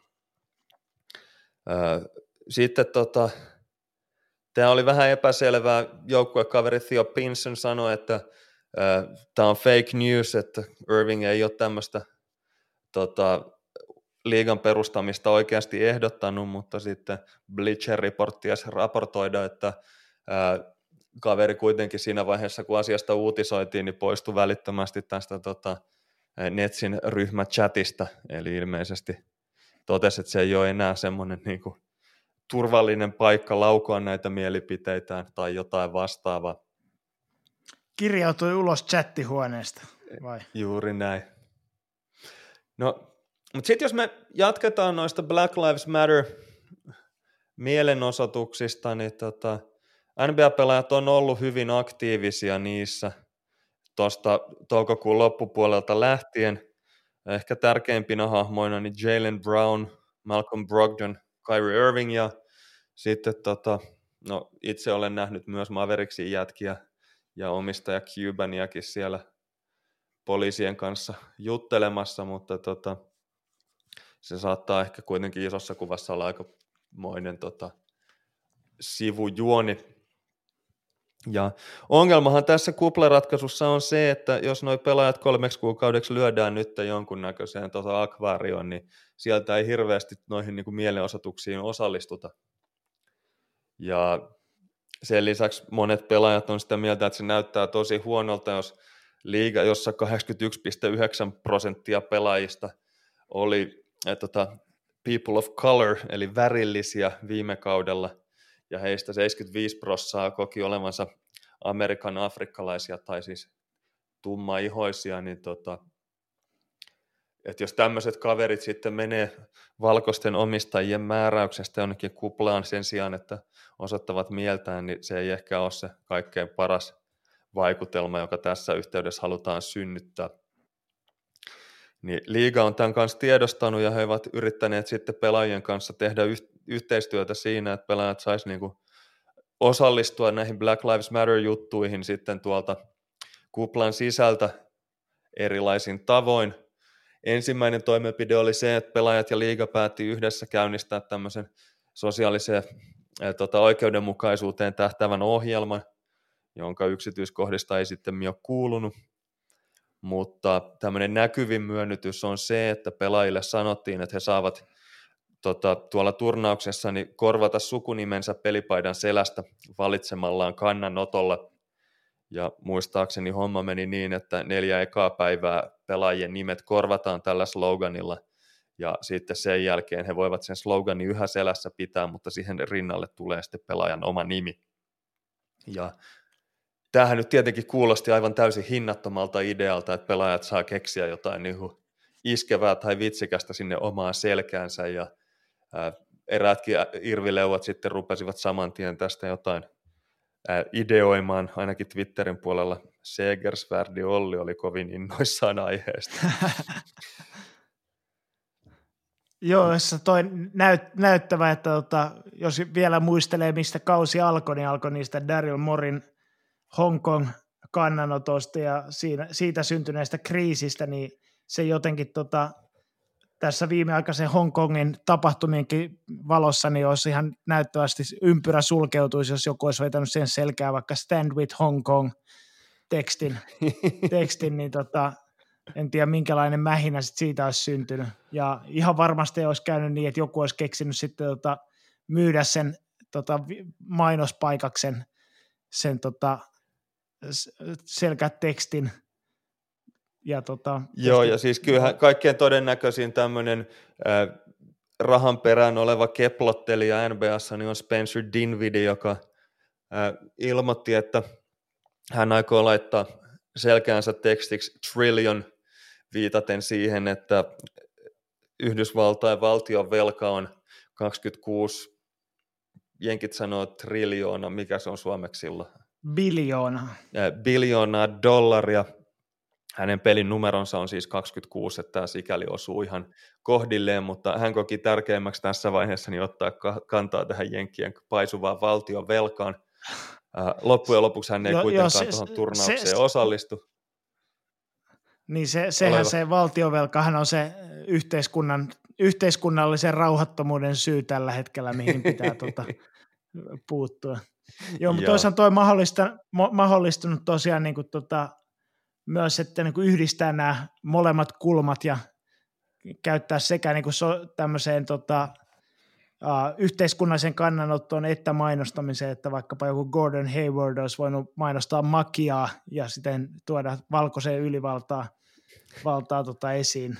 Sitten tota, tämä oli vähän epäselvää. Joukkuekaveri Theo Pinson sanoi, että tämä on fake news, että Irving ei ole tämmöistä tota, liigan perustamista oikeasti ehdottanut, mutta sitten Bleacher Reportia raportoida, että ää, kaveri kuitenkin siinä vaiheessa, kun asiasta uutisoitiin, niin poistui välittömästi tästä tota, Netsin ryhmächatista, eli ilmeisesti totesi, että se ei ole enää semmoinen niin kuin, turvallinen paikka laukoa näitä mielipiteitään tai jotain vastaavaa. Kirjautui ulos chattihuoneesta, vai? Juuri näin. No, mutta sitten jos me jatketaan noista Black Lives Matter mielenosoituksista, niin tota, NBA-pelaajat on ollut hyvin aktiivisia niissä tuosta toukokuun loppupuolelta lähtien. Ehkä tärkeimpinä hahmoina niin Jalen Brown, Malcolm Brogdon, Kyrie Irving ja sitten tota, no, itse olen nähnyt myös Maverickin jätkiä ja omistaja Cubaniakin siellä poliisien kanssa juttelemassa, mutta tota, se saattaa ehkä kuitenkin isossa kuvassa olla aikamoinen tota, sivujuoni. Ja ongelmahan tässä kuplaratkaisussa on se, että jos nuo pelaajat kolmeksi kuukaudeksi lyödään nyt jonkunnäköiseen tota akvaarioon, niin sieltä ei hirveästi noihin niin kuin mielenosoituksiin osallistuta. Ja sen lisäksi monet pelaajat on sitä mieltä, että se näyttää tosi huonolta, jos liiga, jossa 81,9 prosenttia pelaajista oli että, tota, people of color, eli värillisiä viime kaudella, ja heistä 75 prossaa koki olevansa Amerikan afrikkalaisia tai siis tummaihoisia, niin tota, että jos tämmöiset kaverit sitten menee valkoisten omistajien määräyksestä jonnekin kuplaan sen sijaan, että osoittavat mieltään, niin se ei ehkä ole se kaikkein paras vaikutelma, joka tässä yhteydessä halutaan synnyttää. Niin liiga on tämän kanssa tiedostanut ja he ovat yrittäneet sitten pelaajien kanssa tehdä yhteistyötä siinä, että pelaajat saisi niinku osallistua näihin Black Lives Matter-juttuihin sitten tuolta kuplan sisältä erilaisin tavoin. Ensimmäinen toimenpide oli se, että pelaajat ja liiga päätti yhdessä käynnistää tämmöisen sosiaaliseen tota, oikeudenmukaisuuteen tähtävän ohjelman, jonka yksityiskohdista ei sitten ole kuulunut. Mutta tämmöinen näkyvin myönnytys on se, että pelaajille sanottiin, että he saavat tota, tuolla turnauksessa niin korvata sukunimensä pelipaidan selästä valitsemallaan kannanotolla. Ja muistaakseni homma meni niin, että neljä ekaa päivää pelaajien nimet korvataan tällä sloganilla, ja sitten sen jälkeen he voivat sen sloganin yhä selässä pitää, mutta siihen rinnalle tulee sitten pelaajan oma nimi. Ja tämähän nyt tietenkin kuulosti aivan täysin hinnattomalta idealta, että pelaajat saa keksiä jotain niin iskevää tai vitsikästä sinne omaan selkäänsä ja eräätkin irvileuvat sitten rupesivat saman tien tästä jotain ideoimaan, ainakin Twitterin puolella Segersvärdi Olli oli kovin innoissaan aiheesta. Joo, se toi näyt, näyttävä, että tota, jos vielä muistelee, mistä kausi alkoi, niin alkoi niistä Daryl Morin Hong Kong kannanotosta ja siinä, siitä syntyneestä kriisistä, niin se jotenkin tota, tässä viimeaikaisen Hongkongin tapahtumienkin valossa niin olisi ihan näyttävästi ympyrä sulkeutuisi, jos joku olisi vetänyt sen selkää vaikka Stand with Hong Kong tekstin, tekstin niin tota, en tiedä minkälainen mähinä sit siitä olisi syntynyt. Ja ihan varmasti olisi käynyt niin, että joku olisi keksinyt sitten tota, myydä sen tota, mainospaikaksen sen tota, selkätekstin. Ja, tota, Joo, ja siis kyllähän kaikkein todennäköisin tämmöinen äh, rahan perään oleva keplottelija NBAssa niin on Spencer Dinwiddie, joka äh, ilmoitti, että hän aikoo laittaa selkäänsä tekstiksi trillion viitaten siihen, että Yhdysvaltain valtion velka on 26, jenkit sanoo triljoona, mikä se on suomeksi silloin? Biljoona. Biljoonaa dollaria. Hänen pelin numeronsa on siis 26, että tämä sikäli osuu ihan kohdilleen, mutta hän koki tärkeimmäksi tässä vaiheessa niin ottaa kantaa tähän Jenkkien paisuvaan valtion velkaan. Loppujen lopuksi hän ei jo, kuitenkaan jo, se, tuohon turnaukseen se, osallistu. Niin se, sehän Oleva. se valtiovelkahan on se yhteiskunnan, yhteiskunnallisen rauhattomuuden syy tällä hetkellä, mihin pitää tuota, puuttua. Joo, mutta toisaalta toi mahdollista, mahdollistunut tosiaan niin kuin tota, myös, että niin kuin yhdistää nämä molemmat kulmat ja käyttää sekä niin kuin so, tämmöiseen tota, uh, yhteiskunnallisen kannanottoon että mainostamiseen, että vaikkapa joku Gordon Hayward olisi voinut mainostaa makiaa ja sitten tuoda valkoiseen ylivaltaa valtaa tota esiin.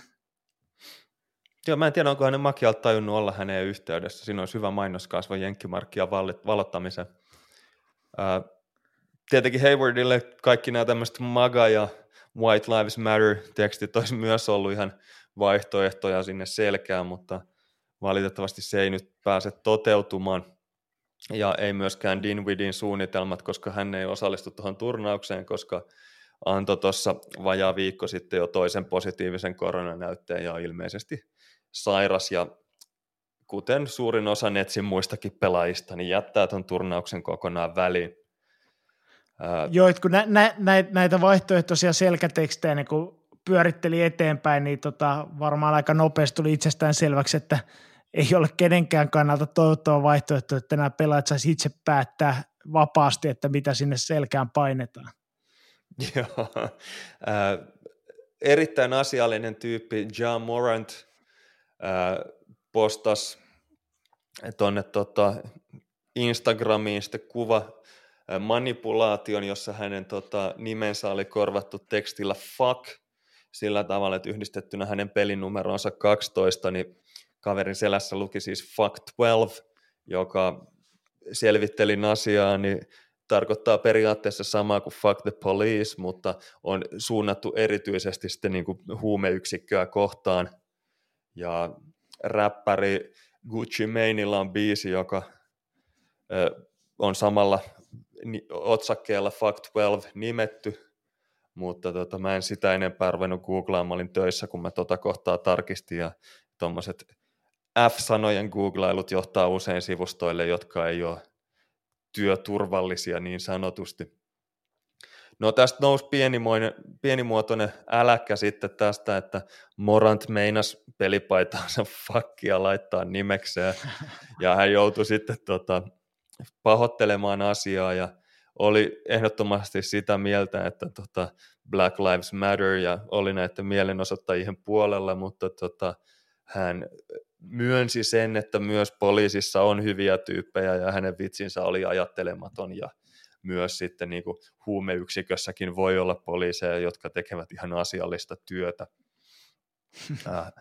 Joo, mä en tiedä, onko hänen makialta tajunnut olla häneen yhteydessä. Siinä olisi hyvä mainoskasvo jenkkimarkkia valottamiseen. Uh, tietenkin Haywardille kaikki nämä tämmöiset MAGA ja White Lives Matter-tekstit olisi myös ollut ihan vaihtoehtoja sinne selkään, mutta – valitettavasti se ei nyt pääse toteutumaan. Ja ei myöskään Dinwidin suunnitelmat, koska hän ei osallistu tuohon turnaukseen, koska antoi tuossa vajaa viikko sitten jo toisen positiivisen koronanäytteen ja ilmeisesti sairas ja kuten suurin osa Netsin muistakin pelaajista, niin jättää tuon turnauksen kokonaan väliin. Joo, että kun nä, nä, nä, näitä vaihtoehtoisia selkätekstejä niin kun pyöritteli eteenpäin, niin tota, varmaan aika nopeasti tuli itsestään selväksi, että ei ole kenenkään kannalta toivottava vaihtoehto, että nämä pelaajat saisi itse päättää vapaasti, että mitä sinne selkään painetaan. Joo, äh, erittäin asiallinen tyyppi, John Morant, äh, postasi tuonne tota, Instagramiin sitten kuva manipulaation, jossa hänen tota, nimensä oli korvattu tekstillä fuck, sillä tavalla, että yhdistettynä hänen pelinumeronsa 12, niin kaverin selässä luki siis Fuck 12, joka selvittelin asiaa, niin tarkoittaa periaatteessa samaa kuin Fuck the Police, mutta on suunnattu erityisesti sitten niin kuin huumeyksikköä kohtaan. Ja räppäri Gucci Maneilla on biisi, joka on samalla otsakkeella Fuck 12 nimetty, mutta tota, mä en sitä enempää ruvennut googlaamaan, mä olin töissä, kun mä tota kohtaa tarkistin, ja tuommoiset F-sanojen googlailut johtaa usein sivustoille, jotka ei ole työturvallisia niin sanotusti. No tästä nousi pienimuotoinen äläkkä sitten tästä, että Morant meinas pelipaitaansa fakkia laittaa nimekseen ja hän joutui sitten tota, pahoittelemaan asiaa ja oli ehdottomasti sitä mieltä, että tota Black Lives Matter ja oli näiden mielenosoittajien puolella, mutta tota, hän myönsi sen, että myös poliisissa on hyviä tyyppejä ja hänen vitsinsä oli ajattelematon ja myös sitten niin kuin huumeyksikössäkin voi olla poliiseja, jotka tekevät ihan asiallista työtä. Äh.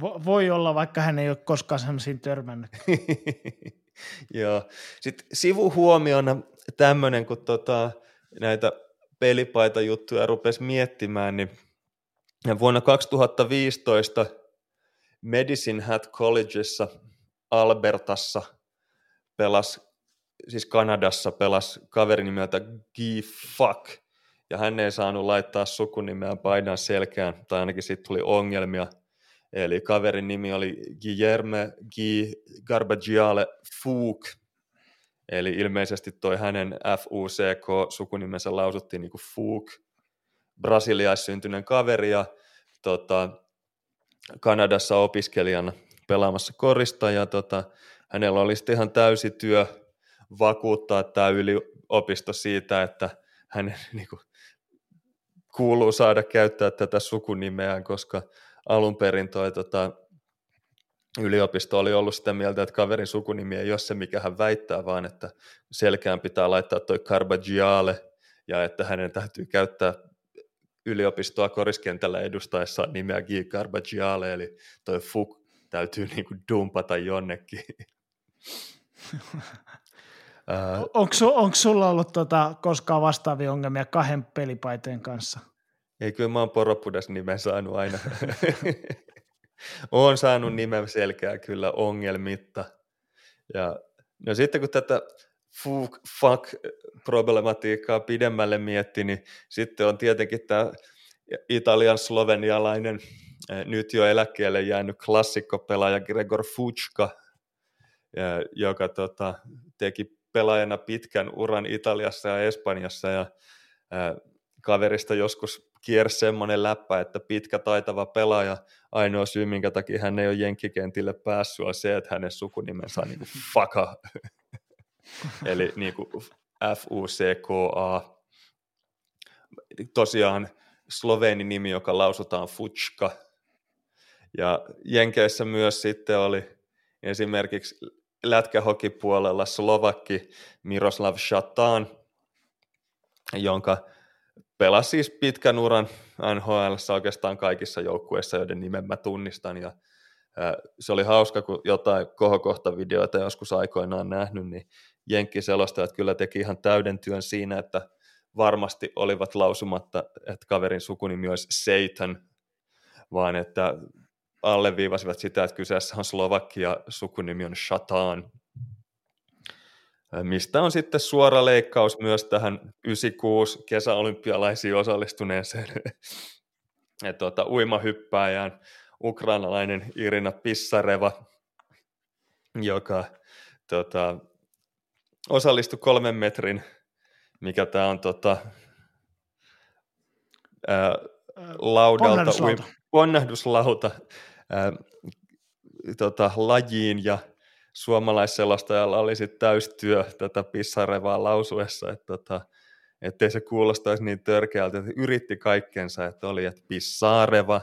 Voi olla, vaikka hän ei ole koskaan sellaisiin törmännyt. Joo. Sitten sivuhuomiona tämmöinen, kun tota, näitä pelipaita juttuja rupesi miettimään, niin vuonna 2015 Medicine Hat Collegeissa Albertassa pelasi, siis Kanadassa pelasi kaveri nimeltä Guy Fuck, ja hän ei saanut laittaa sukunimeä paidan selkään, tai ainakin siitä tuli ongelmia. Eli kaverin nimi oli Guillerme Guy Garbagiale Fouk, eli ilmeisesti toi hänen F-U-C-K-sukunimensä lausuttiin niin kuin Fouk, brasiliaissyntyinen kaveri, ja tota, Kanadassa opiskelijana pelaamassa korista, ja tota, hänellä oli sitten ihan täysi työ vakuuttaa tämä yliopisto siitä, että hän niin kuin, kuuluu saada käyttää tätä sukunimeään, koska alun perin toi tota, yliopisto oli ollut sitä mieltä, että kaverin sukunimi ei ole se, mikä hän väittää, vaan että selkään pitää laittaa toi Carbagiale ja että hänen täytyy käyttää yliopistoa koriskentällä edustaessaan nimeä G. Carbagiale, eli toi Fuk täytyy niinku dumpata jonnekin. Onko sulla ollut tota, koskaan vastaavia ongelmia kahden pelipaiteen kanssa? Ei, kyllä mä oon Poropudas nimen saanut aina. oon saanut nimen selkeää kyllä ongelmitta. Ja, no sitten kun tätä fuck-problematiikkaa pidemmälle mietti, niin sitten on tietenkin tämä italian slovenialainen nyt jo eläkkeelle jäänyt klassikkopelaaja Gregor Fuchka, joka tota, teki pelaajana pitkän uran Italiassa ja Espanjassa ja ää, kaverista joskus kiersi semmoinen läppä, että pitkä taitava pelaaja, ainoa syy, minkä takia hän ei ole jenkkikentille päässyt, on se, että hänen sukunimensä on niin Faka. Eli niin kuin F-U-C-K-A. Tosiaan sloveeni nimi, joka lausutaan Futska. Ja Jenkeissä myös sitten oli esimerkiksi lätkähokipuolella Slovakki Miroslav Shatan, jonka pelasi siis pitkän uran NHL oikeastaan kaikissa joukkueissa, joiden nimen mä tunnistan. Ja, se oli hauska, kun jotain kohokohtavideoita joskus aikoinaan nähnyt, niin Jenkki-selostajat kyllä teki ihan täyden työn siinä, että varmasti olivat lausumatta, että kaverin sukunimi olisi Satan, vaan että alleviivasivat sitä, että kyseessä on Slovakia, sukunimi on Shatan, mistä on sitten suora leikkaus myös tähän 96 kesäolympialaisiin osallistuneeseen. Tuota, uimahyppääjään ukrainalainen Irina Pissareva, joka tota, osallistui kolmen metrin, mikä tämä on tota, ää, laudalta, ponnahduslauta, ui, ponnahduslauta. Ää, tota, lajiin ja suomalaisselostajalla oli sitten täystyö tätä pissarevaa lausuessa, että tota, ettei se kuulostaisi niin törkeältä, että yritti kaikkensa, että oli, että pissareva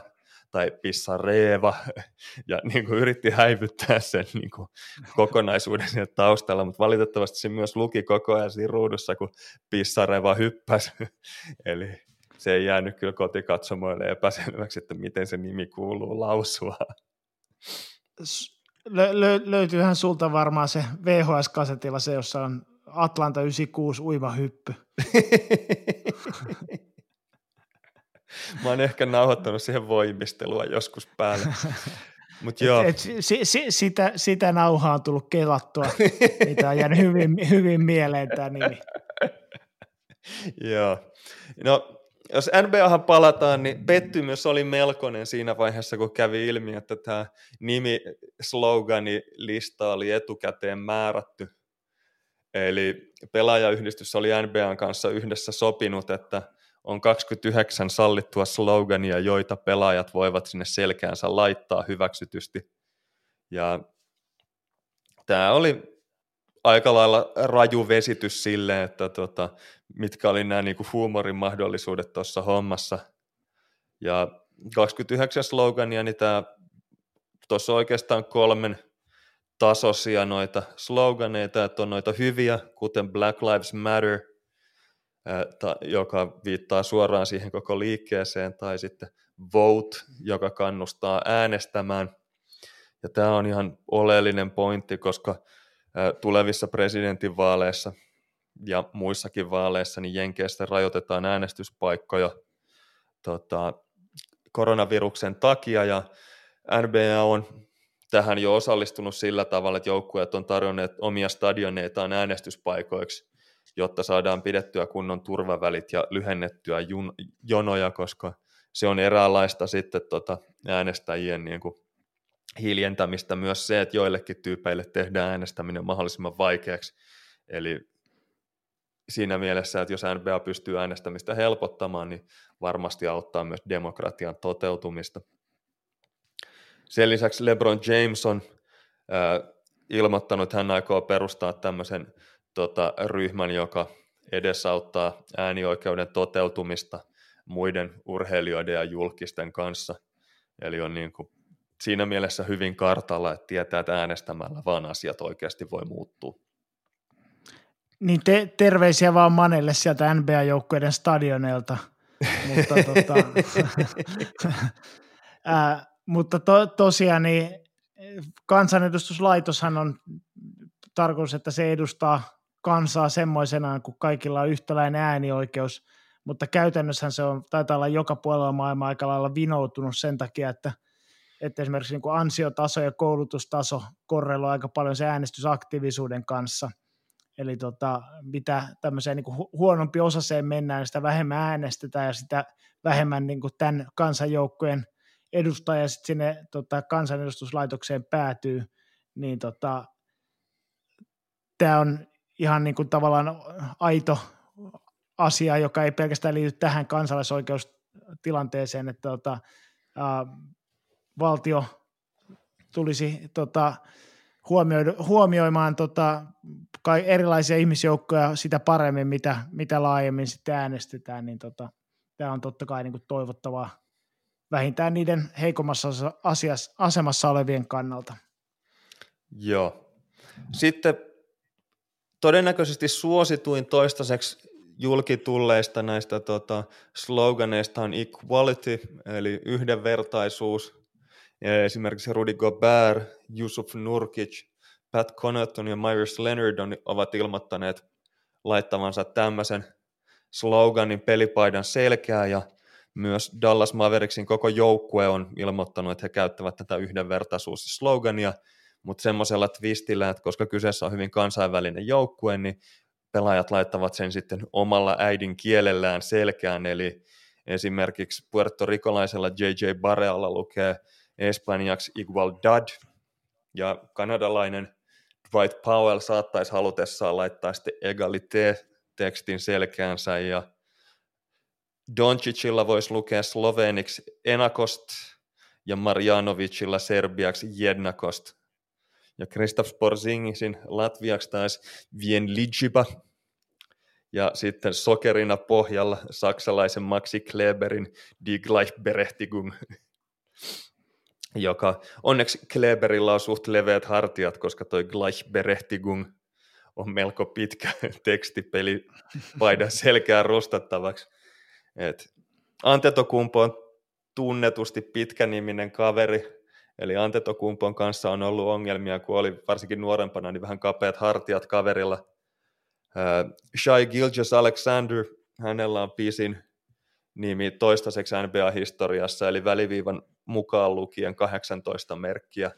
tai pissareeva, ja niin kuin yritti häivyttää sen niin kuin kokonaisuuden sieltä taustalla, mutta valitettavasti se myös luki koko ajan siinä ruudussa, kun pissareva hyppäsi, eli se ei jäänyt kyllä kotikatsomoille epäselväksi, että miten se nimi kuuluu lausua. Lö- lö- löytyyhän sulta varmaan se VHS-kasetilla se, jossa on Atlanta 96 hyppy. Mä oon ehkä nauhoittanut siihen voimistelua joskus päälle. Mut joo. Et, et, si, si, sitä, sitä nauhaa on tullut kelattua, mitä on jäänyt hyvin, hyvin mieleen tämä nimi. joo. No jos NBAhan palataan, niin pettymys oli melkoinen siinä vaiheessa, kun kävi ilmi, että tämä nimi slogani lista oli etukäteen määrätty. Eli pelaajayhdistys oli NBAn kanssa yhdessä sopinut, että on 29 sallittua slogania, joita pelaajat voivat sinne selkäänsä laittaa hyväksytysti. Ja tämä oli aika lailla raju vesitys sille, että tota, mitkä oli nämä niinku huumorin mahdollisuudet tuossa hommassa. Ja 29 slogania, niin tämä tuossa oikeastaan kolmen tasoisia noita sloganeita, että on noita hyviä, kuten Black Lives Matter, joka viittaa suoraan siihen koko liikkeeseen, tai sitten Vote, joka kannustaa äänestämään. Ja tämä on ihan oleellinen pointti, koska tulevissa presidentinvaaleissa ja muissakin vaaleissa niin Jenkeistä rajoitetaan äänestyspaikkoja tota, koronaviruksen takia ja NBA on tähän jo osallistunut sillä tavalla, että joukkueet on tarjonneet omia stadioneitaan äänestyspaikoiksi, jotta saadaan pidettyä kunnon turvavälit ja lyhennettyä jun, jonoja, koska se on eräänlaista sitten tota äänestäjien niin kuin hiljentämistä myös se, että joillekin tyypeille tehdään äänestäminen mahdollisimman vaikeaksi. Eli siinä mielessä, että jos NBA pystyy äänestämistä helpottamaan, niin varmasti auttaa myös demokratian toteutumista. Sen lisäksi LeBron James on äh, ilmoittanut, että hän aikoo perustaa tämmöisen tota, ryhmän, joka edesauttaa äänioikeuden toteutumista muiden urheilijoiden ja julkisten kanssa. Eli on niin kuin siinä mielessä hyvin kartalla, että tietää, että äänestämällä vaan asiat oikeasti voi muuttua. Niin te, terveisiä vaan Manelle sieltä NBA-joukkueiden stadioneilta. mutta tota, ää, mutta to, tosiaan niin kansanedustuslaitoshan on tarkoitus, että se edustaa kansaa semmoisenaan, kun kaikilla on yhtäläinen äänioikeus, mutta käytännössä se on, taitaa olla joka puolella maailmaa aika lailla vinoutunut sen takia, että, että esimerkiksi niin kuin ansiotaso ja koulutustaso korreloi aika paljon se äänestysaktiivisuuden kanssa. Eli tota, mitä tämmöiseen niin kuin huonompi osaseen mennään, niin sitä vähemmän äänestetään ja sitä vähemmän niin kuin tämän kansanjoukkojen edustaja sitten sinne tota, kansanedustuslaitokseen päätyy, niin tota, tämä on ihan niin kuin tavallaan aito asia, joka ei pelkästään liity tähän kansalaisoikeustilanteeseen, että tota, ää, valtio tulisi tota, huomioimaan tota, erilaisia ihmisjoukkoja sitä paremmin, mitä, mitä laajemmin sitten äänestetään, niin tota, tämä on totta kai niin kuin toivottavaa vähintään niiden heikommassa asiassa, asemassa olevien kannalta. Joo. Sitten todennäköisesti suosituin toistaiseksi julkitulleista näistä tota, sloganeista on equality, eli yhdenvertaisuus. Ja esimerkiksi Rudy Gobert, Yusuf Nurkic, Pat Connaughton ja Myers Leonard on, ovat ilmoittaneet laittavansa tämmöisen sloganin pelipaidan selkää ja myös Dallas Mavericksin koko joukkue on ilmoittanut, että he käyttävät tätä yhdenvertaisuus-slogania, mutta semmoisella twistillä, että koska kyseessä on hyvin kansainvälinen joukkue, niin pelaajat laittavat sen sitten omalla äidin kielellään selkään, eli esimerkiksi puertorikolaisella JJ Barrealla lukee espanjaksi igualdad, ja kanadalainen Dwight Powell saattaisi halutessaan laittaa sitten egalite tekstin selkäänsä, ja Doncicilla voisi lukea sloveeniksi Enakost ja Marjanovicilla serbiaksi Jednakost. Ja Kristaps Porzingisin latviaksi taas Vien Lijiba. Ja sitten sokerina pohjalla saksalaisen Maxi Kleberin Die Gleichberechtigung, joka onneksi Kleberilla on suht leveät hartiat, koska toi Gleichberechtigung on melko pitkä tekstipeli paidan selkään rustattavaksi. Et Antetokumpo on tunnetusti pitkäniminen kaveri, eli Antetokumpon kanssa on ollut ongelmia, kun oli varsinkin nuorempana, niin vähän kapeat hartiat kaverilla. Uh, Shai Gilges Alexander, hänellä on pisin nimi toistaiseksi NBA-historiassa, eli väliviivan mukaan lukien 18 merkkiä.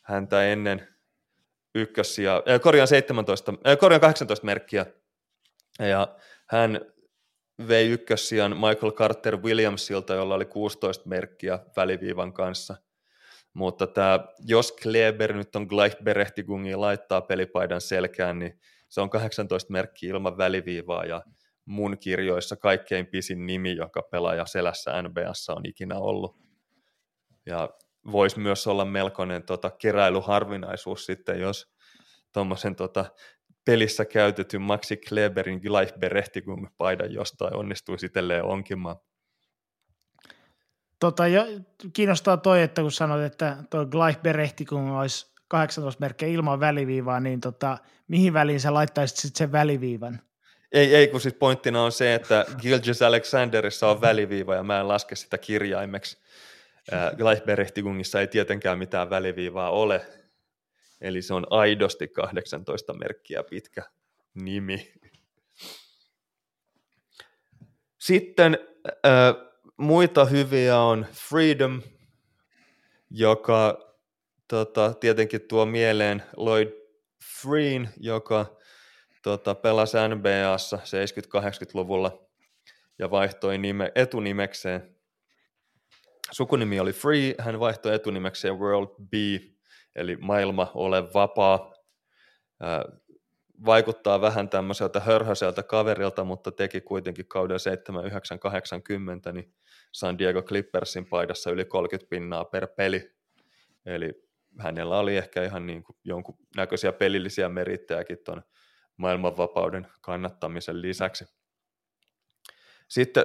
Häntä ennen ykkössiä, äh, korjaan, 17, äh, korjaan 18 merkkiä, ja hän vei ykkössijan Michael Carter Williamsilta, jolla oli 16 merkkiä väliviivan kanssa. Mutta tämä, jos Kleber nyt on Gleichberechtigungin laittaa pelipaidan selkään, niin se on 18 merkkiä ilman väliviivaa ja mun kirjoissa kaikkein pisin nimi, joka pelaaja selässä NBAssa on ikinä ollut. Ja voisi myös olla melkoinen tota, keräilyharvinaisuus sitten, jos tuommoisen tota, pelissä käytetyn Maxi Kleberin Gleichberechtigung paidan jostain onnistui sitten onkimaan. Tota, jo, kiinnostaa toi, että kun sanoit, että tuo Gleichberechtigung olisi 18 merkkejä ilman väliviivaa, niin tota, mihin väliin sä laittaisit sitten sen väliviivan? Ei, ei kun sit pointtina on se, että Gilgis Alexanderissa on väliviiva ja mä en laske sitä kirjaimeksi. Gleichberechtigungissa ei tietenkään mitään väliviivaa ole, Eli se on aidosti 18 merkkiä pitkä nimi. Sitten äh, muita hyviä on Freedom, joka tota, tietenkin tuo mieleen Lloyd Freen, joka tota, pelasi NBAssa 70-80-luvulla ja vaihtoi nime, etunimekseen. Sukunimi oli Free, hän vaihtoi etunimekseen World B, eli maailma ole vapaa. Ää, vaikuttaa vähän tämmöiseltä hörhöseltä kaverilta, mutta teki kuitenkin kauden 7980 niin San Diego Clippersin paidassa yli 30 pinnaa per peli. Eli hänellä oli ehkä ihan niin kuin jonkun näköisiä pelillisiä merittejäkin tuon maailmanvapauden kannattamisen lisäksi. Sitten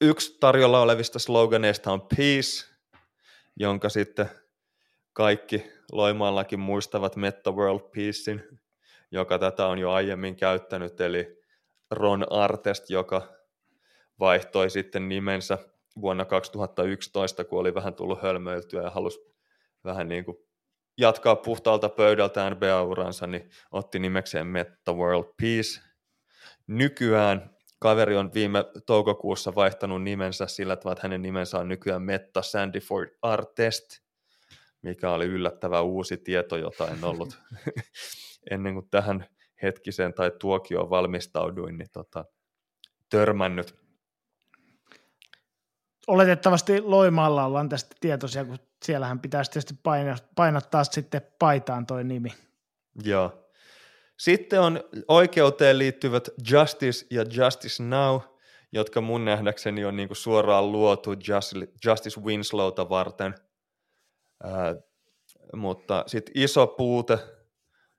yksi tarjolla olevista sloganeista on Peace, jonka sitten kaikki Loimaallakin muistavat Metta World Peacein, joka tätä on jo aiemmin käyttänyt, eli Ron Artest, joka vaihtoi sitten nimensä vuonna 2011, kun oli vähän tullut hölmöiltyä ja halusi vähän niin kuin jatkaa puhtaalta pöydältä NBA-uransa, niin otti nimekseen Metta World Peace. Nykyään kaveri on viime toukokuussa vaihtanut nimensä sillä tavalla, että hänen nimensä on nykyään Metta Sandyford Artest, mikä oli yllättävä uusi tieto, jota en ollut ennen kuin tähän hetkiseen tai tuokioon valmistauduin, niin tota, törmännyt. Oletettavasti Loimaalla ollaan tästä tietoisia, kun siellähän pitäisi tietysti painottaa sitten paitaan toi nimi. Joo. Sitten on oikeuteen liittyvät Justice ja Justice Now, jotka mun nähdäkseni on niinku suoraan luotu Justice Winslowta varten. Ää, mutta sitten iso puute,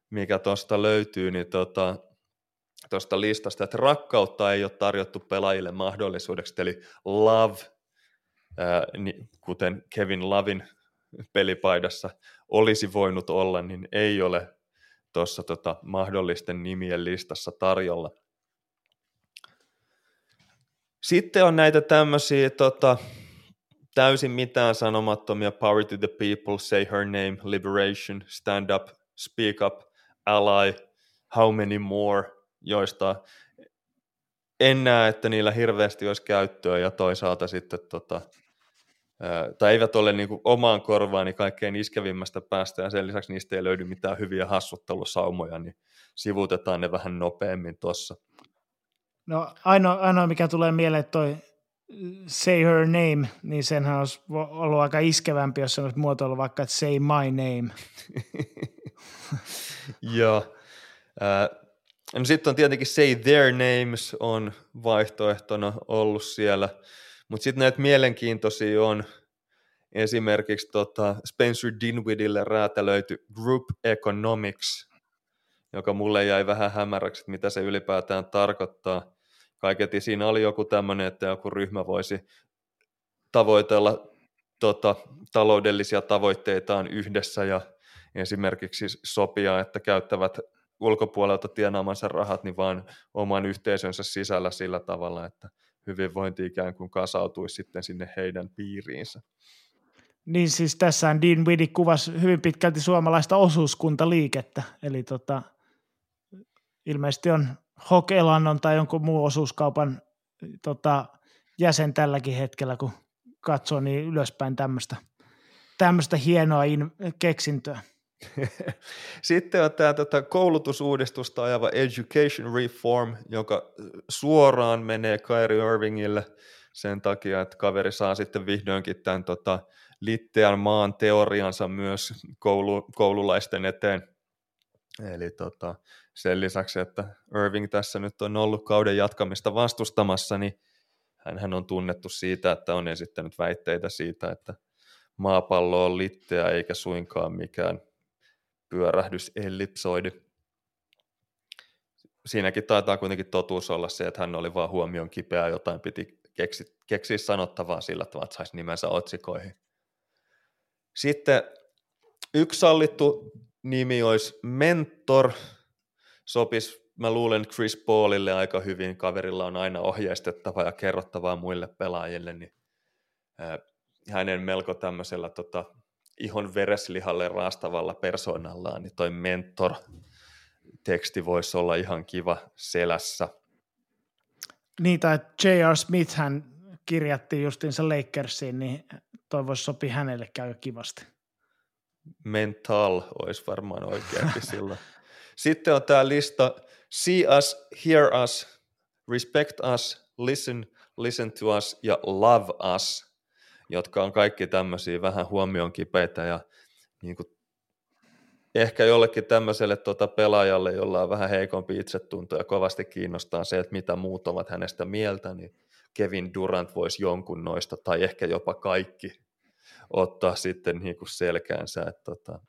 mikä tuosta löytyy, niin tota, listasta, että rakkautta ei ole tarjottu pelaajille mahdollisuudeksi, eli love, niin, kuten Kevin Lavin pelipaidassa olisi voinut olla, niin ei ole tuossa tota, mahdollisten nimien listassa tarjolla. Sitten on näitä tämmöisiä tota, täysin mitään sanomattomia Power to the People, Say Her Name, Liberation, Stand Up, Speak Up, Ally, How Many More, joista en näe, että niillä hirveästi olisi käyttöä ja toisaalta sitten tota, tai eivät ole niin kuin omaan korvaani kaikkein iskevimmästä päästä, ja sen lisäksi niistä ei löydy mitään hyviä hassuttelusaumoja, niin sivutetaan ne vähän nopeammin tuossa. No ainoa, ainoa, mikä tulee mieleen, että toi Say Her Name, niin senhän olisi ollut aika iskevämpi, jos se olisi muotoillut vaikka, että Say My Name. Joo. Äh, no sitten on tietenkin Say Their Names on vaihtoehtona ollut siellä – mutta sitten näitä mielenkiintoisia on esimerkiksi tota Spencer Dinwiddille räätälöity Group Economics, joka mulle jäi vähän hämäräksi, että mitä se ylipäätään tarkoittaa. Kaiketi siinä oli joku tämmöinen, että joku ryhmä voisi tavoitella tota, taloudellisia tavoitteitaan yhdessä ja esimerkiksi sopia, että käyttävät ulkopuolelta tienaamansa rahat niin vaan oman yhteisönsä sisällä sillä tavalla, että hyvinvointi ikään kuin kasautuisi sitten sinne heidän piiriinsä. Niin siis tässä Dean Widdy kuvasi hyvin pitkälti suomalaista osuuskuntaliikettä, eli tota, ilmeisesti on Hok Elannon tai jonkun muun osuuskaupan tota, jäsen tälläkin hetkellä, kun katsoo niin ylöspäin tämmöistä tämmöistä hienoa in- keksintöä. Sitten on tämä tota, koulutusuudistusta ajava Education Reform, joka suoraan menee Kyrie Irvingille sen takia, että kaveri saa sitten vihdoinkin tämän tota, litteän maan teoriansa myös koulu, koululaisten eteen. Eli tota, sen lisäksi, että Irving tässä nyt on ollut kauden jatkamista vastustamassa, niin hän on tunnettu siitä, että on esittänyt väitteitä siitä, että maapallo on litteä eikä suinkaan mikään pyörähdys ellipsoidi. Siinäkin taitaa kuitenkin totuus olla se, että hän oli vaan huomion kipeä, jotain piti keksi, keksiä sanottavaa sillä tavalla, että saisi nimensä otsikoihin. Sitten yksi sallittu nimi olisi Mentor, sopisi mä luulen Chris Paulille aika hyvin, kaverilla on aina ohjeistettavaa ja kerrottavaa muille pelaajille, niin hänen melko tämmöisellä tota, ihon vereslihalle raastavalla persoonallaan, niin toi mentor-teksti voisi olla ihan kiva selässä. Niin, tai J.R. Smith hän kirjattiin justiinsa Lakersiin, niin toi voisi sopia hänelle käy kivasti. Mental olisi varmaan oikeampi silloin. Sitten on tämä lista See us, hear us, respect us, listen, listen to us ja love us, jotka on kaikki tämmöisiä vähän huomioon kipeitä ja niin kuin ehkä jollekin tämmöiselle tuota pelaajalle, jolla on vähän heikompi itsetunto ja kovasti kiinnostaa se, että mitä muut ovat hänestä mieltä, niin Kevin Durant voisi jonkun noista tai ehkä jopa kaikki ottaa sitten niin kuin selkäänsä. Että tota,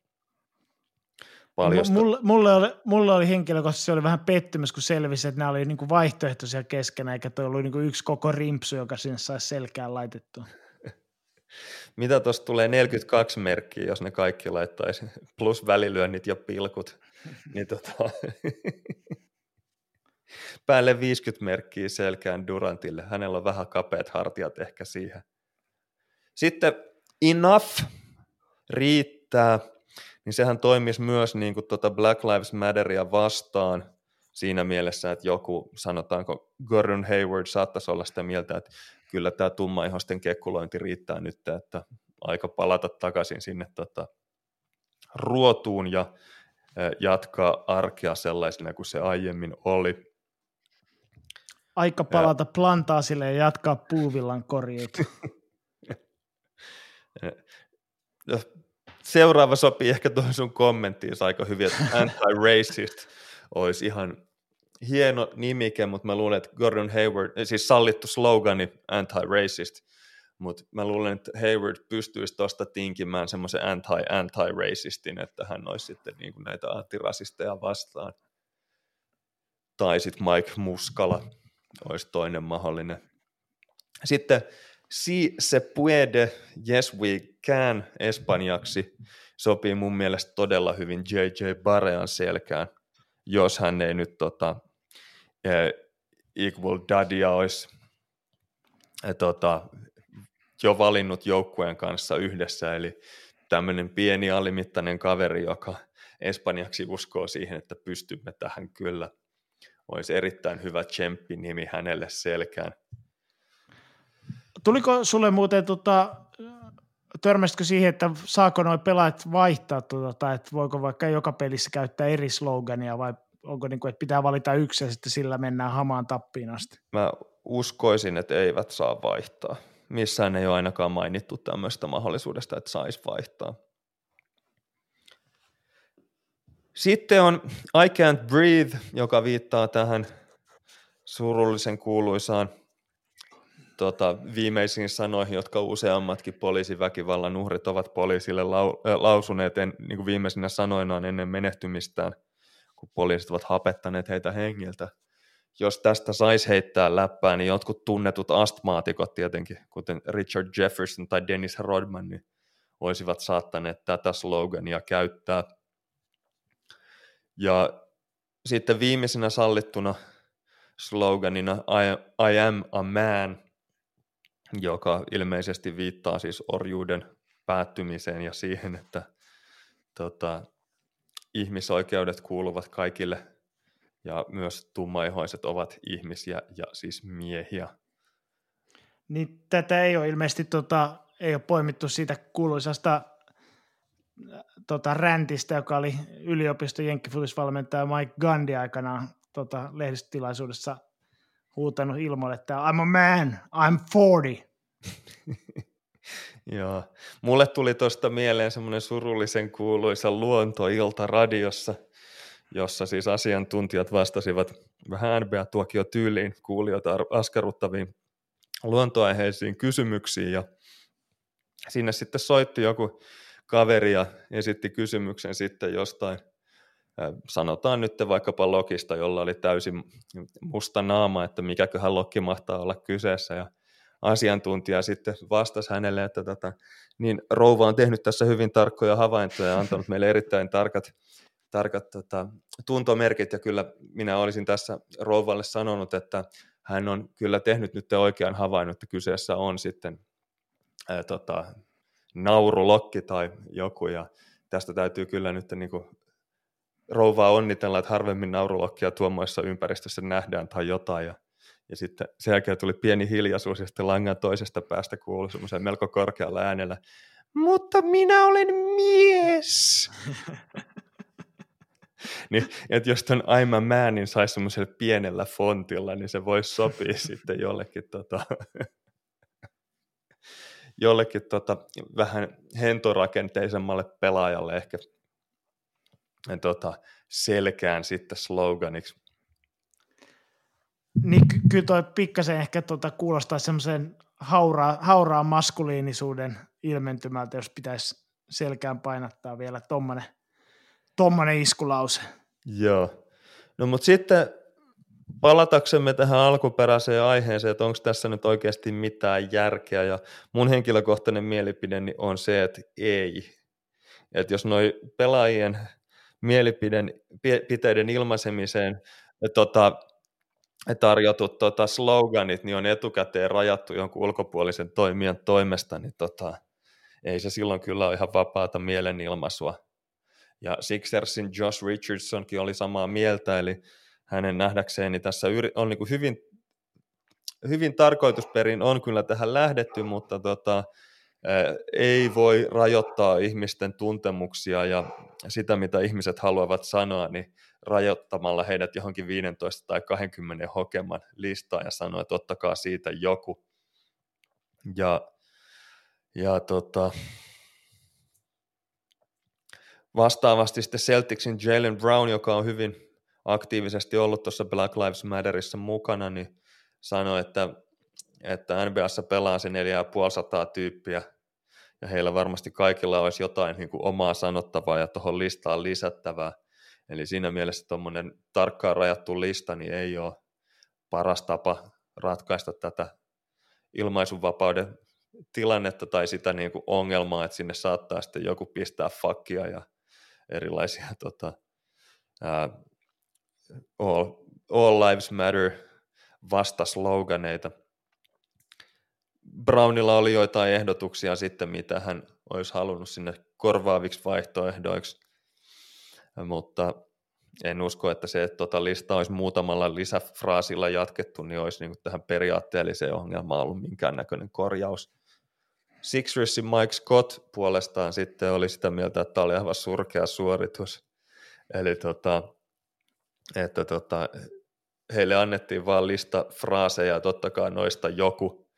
paljosta. Mulle, mulle, oli, mulle oli henkilökohtaisesti se oli vähän pettymys, kun selvisi, että nämä oli niin vaihtoehtoisia keskenään, eikä toi ollut niin kuin yksi koko rimpsu, joka sinne saisi selkään laitettua. Mitä tuosta tulee 42 merkkiä, jos ne kaikki laittaisi, plus välilyönnit ja pilkut, niin tota, päälle 50 merkkiä selkään Durantille. Hänellä on vähän kapeat hartiat ehkä siihen. Sitten enough riittää, niin sehän toimisi myös niin kuin tuota Black Lives Matteria vastaan siinä mielessä, että joku, sanotaanko Gordon Hayward saattaisi olla sitä mieltä, että kyllä tämä tummaihosten kekkulointi riittää nyt, että aika palata takaisin sinne tota, ruotuun ja jatkaa arkea sellaisena kuin se aiemmin oli. Aika palata ja... plantaasille ja jatkaa puuvillan korjuut. Seuraava sopii ehkä tuohon sun kommenttiin aika hyvin, että anti-racist olisi ihan hieno nimike, mutta mä luulen, että Gordon Hayward, eh, siis sallittu slogani anti-racist, mutta mä luulen, että Hayward pystyisi tuosta tinkimään semmoisen anti-anti-racistin, että hän olisi sitten niin kuin näitä antirasisteja vastaan. Tai sitten Mike Muskala olisi toinen mahdollinen. Sitten Si se puede, yes we can espanjaksi sopii mun mielestä todella hyvin JJ Barean selkään, jos hän ei nyt tota, Equal Dadia olisi tota, jo valinnut joukkueen kanssa yhdessä, eli tämmöinen pieni alimittainen kaveri, joka espanjaksi uskoo siihen, että pystymme tähän kyllä. Olisi erittäin hyvä nimi hänelle selkään. Tuliko sulle muuten, tota, törmäsitkö siihen, että saako nuo pelaajat vaihtaa, tota, että voiko vaikka joka pelissä käyttää eri slogania vai onko niin kuin, että pitää valita yksi ja sitten sillä mennään hamaan tappiin asti? Mä uskoisin, että eivät saa vaihtaa. Missään ei ole ainakaan mainittu tämmöistä mahdollisuudesta, että saisi vaihtaa. Sitten on I Can't Breathe, joka viittaa tähän surullisen kuuluisaan tota, viimeisiin sanoihin, jotka useammatkin poliisiväkivallan uhrit ovat poliisille äh, lausuneet en, niin kuin viimeisinä sanoinaan ennen menehtymistään – kun poliisit ovat hapettaneet heitä hengiltä. Jos tästä saisi heittää läppää, niin jotkut tunnetut astmaatikot tietenkin, kuten Richard Jefferson tai Dennis Rodman, niin olisivat saattaneet tätä slogania käyttää. Ja sitten viimeisenä sallittuna sloganina I, I am a man, joka ilmeisesti viittaa siis orjuuden päättymiseen ja siihen, että tota, ihmisoikeudet kuuluvat kaikille ja myös tummaihoiset ovat ihmisiä ja siis miehiä. Niin tätä ei ole ilmeisesti tota, ei ole poimittu siitä kuuluisasta tota, räntistä, joka oli yliopiston jenkkifutisvalmentaja Mike Gandhi aikanaan tota, lehdistötilaisuudessa huutanut ilmoille, että I'm a man, I'm 40. Joo. Mulle tuli tuosta mieleen semmoinen surullisen kuuluisa luontoilta radiossa, jossa siis asiantuntijat vastasivat vähän NBA-tuokio tyyliin kuulijoita askarruttaviin luontoaiheisiin kysymyksiin ja sinne sitten soitti joku kaveri ja esitti kysymyksen sitten jostain, sanotaan nyt vaikkapa Lokista, jolla oli täysin musta naama, että mikäköhän Lokki mahtaa olla kyseessä ja asiantuntija sitten vastasi hänelle, että tota, niin rouva on tehnyt tässä hyvin tarkkoja havaintoja ja antanut meille erittäin tarkat, tarkat tota, tuntomerkit. Ja kyllä minä olisin tässä rouvalle sanonut, että hän on kyllä tehnyt nyt oikean havainnut, että kyseessä on sitten ää, tota, naurulokki tai joku. Ja tästä täytyy kyllä nyt niin kuin rouvaa onnitella, että harvemmin naurulokkia tuommoissa ympäristössä nähdään tai jotain. Ja Ja sitten sen jälkeen tuli pieni hiljaisuus ja sitten langan toisesta päästä kuului semmoisen melko korkealla äänellä, mutta minä olen mies. niin, että jos ton I'm a man, niin saisi semmoisella pienellä fontilla, niin se voisi sopia sitten jollekin, tota, jollekin tota, vähän hentorakenteisemmalle pelaajalle ehkä tota, selkään sitten sloganiksi. Niin ky- kyllä toi pikkasen ehkä tota kuulostaa semmoisen hauraa, hauraan maskuliinisuuden ilmentymältä, jos pitäisi selkään painattaa vielä tommonen, tommonen iskulause. Joo. No mutta sitten palataksemme tähän alkuperäiseen aiheeseen, että onko tässä nyt oikeasti mitään järkeä, ja mun henkilökohtainen mielipide on se, että ei. Että jos noi pelaajien mielipiteiden ilmaisemiseen tota, tarjotut tota, sloganit niin on etukäteen rajattu jonkun ulkopuolisen toimijan toimesta, niin tota, ei se silloin kyllä ole ihan vapaata mielenilmaisua. Ja Sixersin Josh Richardsonkin oli samaa mieltä, eli hänen nähdäkseen tässä on niin kuin hyvin, hyvin tarkoitusperin on kyllä tähän lähdetty, mutta tota, ei voi rajoittaa ihmisten tuntemuksia ja sitä, mitä ihmiset haluavat sanoa, niin rajoittamalla heidät johonkin 15 tai 20 hokeman listaan ja sanoa, että ottakaa siitä joku. Ja, ja tota, vastaavasti sitten Celticsin Jalen Brown, joka on hyvin aktiivisesti ollut tuossa Black Lives Matterissa mukana, niin sanoi, että, että NBAssa pelaa se 4500 tyyppiä ja heillä varmasti kaikilla olisi jotain niin kuin omaa sanottavaa ja tuohon listaan lisättävää. Eli siinä mielessä tuommoinen tarkkaan rajattu lista niin ei ole paras tapa ratkaista tätä ilmaisunvapauden tilannetta tai sitä niin kuin ongelmaa, että sinne saattaa sitten joku pistää fakkia ja erilaisia tota, ää, all, all Lives Matter vastasloganeita. Brownilla oli joitain ehdotuksia sitten, mitä hän olisi halunnut sinne korvaaviksi vaihtoehdoiksi, mutta en usko, että se että tota lista olisi muutamalla lisäfraasilla jatkettu, niin olisi niin tähän periaatteelliseen ongelmaan ollut minkäännäköinen korjaus. Sixersin Mike Scott puolestaan sitten oli sitä mieltä, että tämä oli aivan surkea suoritus. Eli tota, että tota, heille annettiin vain lista fraaseja, totta kai noista joku,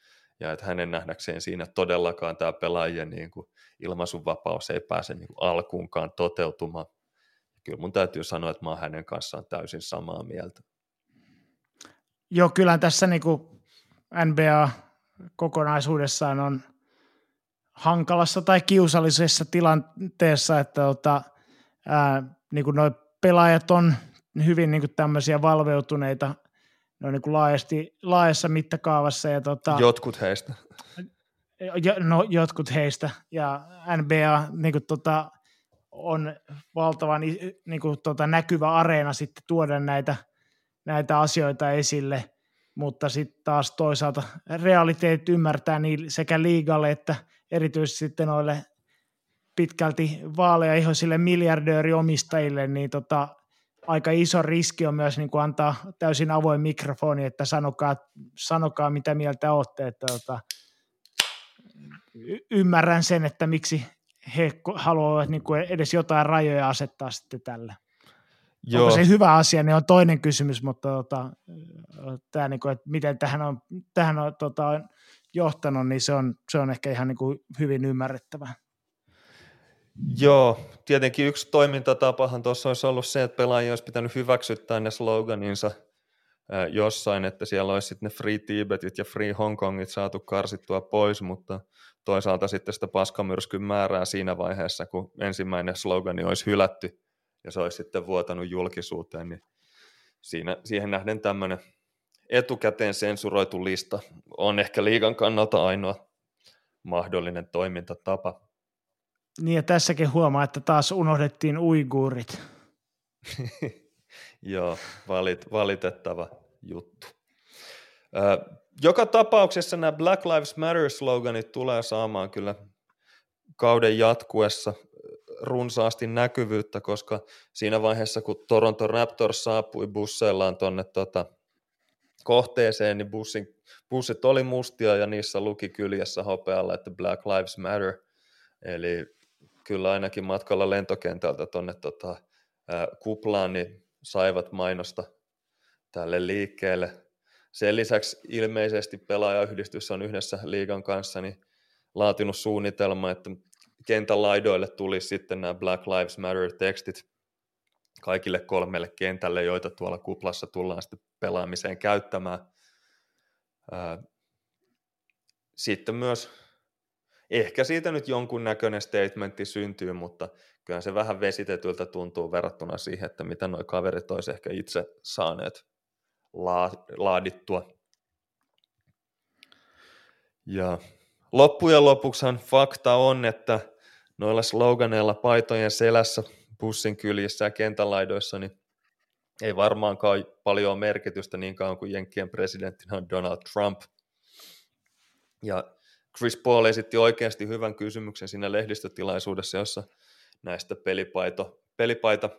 ja että hänen nähdäkseen siinä todellakaan tämä pelaajien niin kuin ilmaisunvapaus ei pääse niin kuin alkuunkaan toteutumaan. Kyllä mun täytyy sanoa, että mä oon hänen kanssaan täysin samaa mieltä. Joo, kyllä tässä niin kuin NBA kokonaisuudessaan on hankalassa tai kiusallisessa tilanteessa, että tota, ää, niin kuin noi pelaajat on hyvin niin kuin tämmöisiä valveutuneita ne on niin kuin laajasti, laajassa mittakaavassa. Ja tota, jotkut heistä. Jo, no, jotkut heistä. Ja NBA niin kuin tota, on valtavan niin kuin tota, näkyvä areena sitten tuoda näitä, näitä asioita esille, mutta sitten taas toisaalta realiteet ymmärtää niin sekä liigalle että erityisesti sitten noille pitkälti vaaleja ihoisille miljardööriomistajille, niin tota, aika iso riski on myös niin kuin antaa täysin avoin mikrofoni, että sanokaa, sanokaa mitä mieltä olette, että tota, y- ymmärrän sen, että miksi he haluavat niin kuin edes jotain rajoja asettaa sitten tälle. Joo. Onko se hyvä asia, niin on toinen kysymys, mutta tota, tämä, niin kuin, että miten tähän on, tähän on tota, johtanut, niin se on, se on ehkä ihan niin kuin hyvin ymmärrettävää. Joo, tietenkin yksi toimintatapahan tuossa olisi ollut se, että pelaajia olisi pitänyt hyväksyttää ne sloganinsa jossain, että siellä olisi sitten ne Free Tibetit ja Free Hongkongit saatu karsittua pois, mutta toisaalta sitten sitä paskamyrskyn määrää siinä vaiheessa, kun ensimmäinen slogani olisi hylätty ja se olisi sitten vuotanut julkisuuteen, niin siinä, siihen nähden tämmöinen etukäteen sensuroitu lista on ehkä liigan kannalta ainoa mahdollinen toimintatapa. Niin ja tässäkin huomaa, että taas unohdettiin uiguurit. Joo, valit, valitettava juttu. Joka tapauksessa nämä Black Lives Matter-sloganit tulee saamaan kyllä kauden jatkuessa runsaasti näkyvyyttä, koska siinä vaiheessa, kun Toronto Raptors saapui busseillaan tuonne tota, kohteeseen, niin bussin, bussit oli mustia ja niissä luki kyljessä hopealla, että Black Lives Matter. Eli kyllä ainakin matkalla lentokentältä tuonne tota, kuplaan, niin saivat mainosta tälle liikkeelle. Sen lisäksi ilmeisesti pelaajayhdistys on yhdessä liigan kanssa niin laatinut suunnitelma, että kentän laidoille tuli sitten nämä Black Lives Matter-tekstit kaikille kolmelle kentälle, joita tuolla kuplassa tullaan sitten pelaamiseen käyttämään. Sitten myös ehkä siitä nyt jonkunnäköinen statementti syntyy, mutta kyllä se vähän vesitetyltä tuntuu verrattuna siihen, että mitä nuo kaverit olisi ehkä itse saaneet laadittua. Ja loppujen lopuksihan fakta on, että noilla sloganeilla paitojen selässä, bussin kyljissä ja kentälaidoissa, niin ei varmaankaan paljon merkitystä niin kauan kuin Jenkkien presidenttinä on Donald Trump. Ja Chris Paul esitti oikeasti hyvän kysymyksen siinä lehdistötilaisuudessa, jossa näistä pelipaito, pelipaita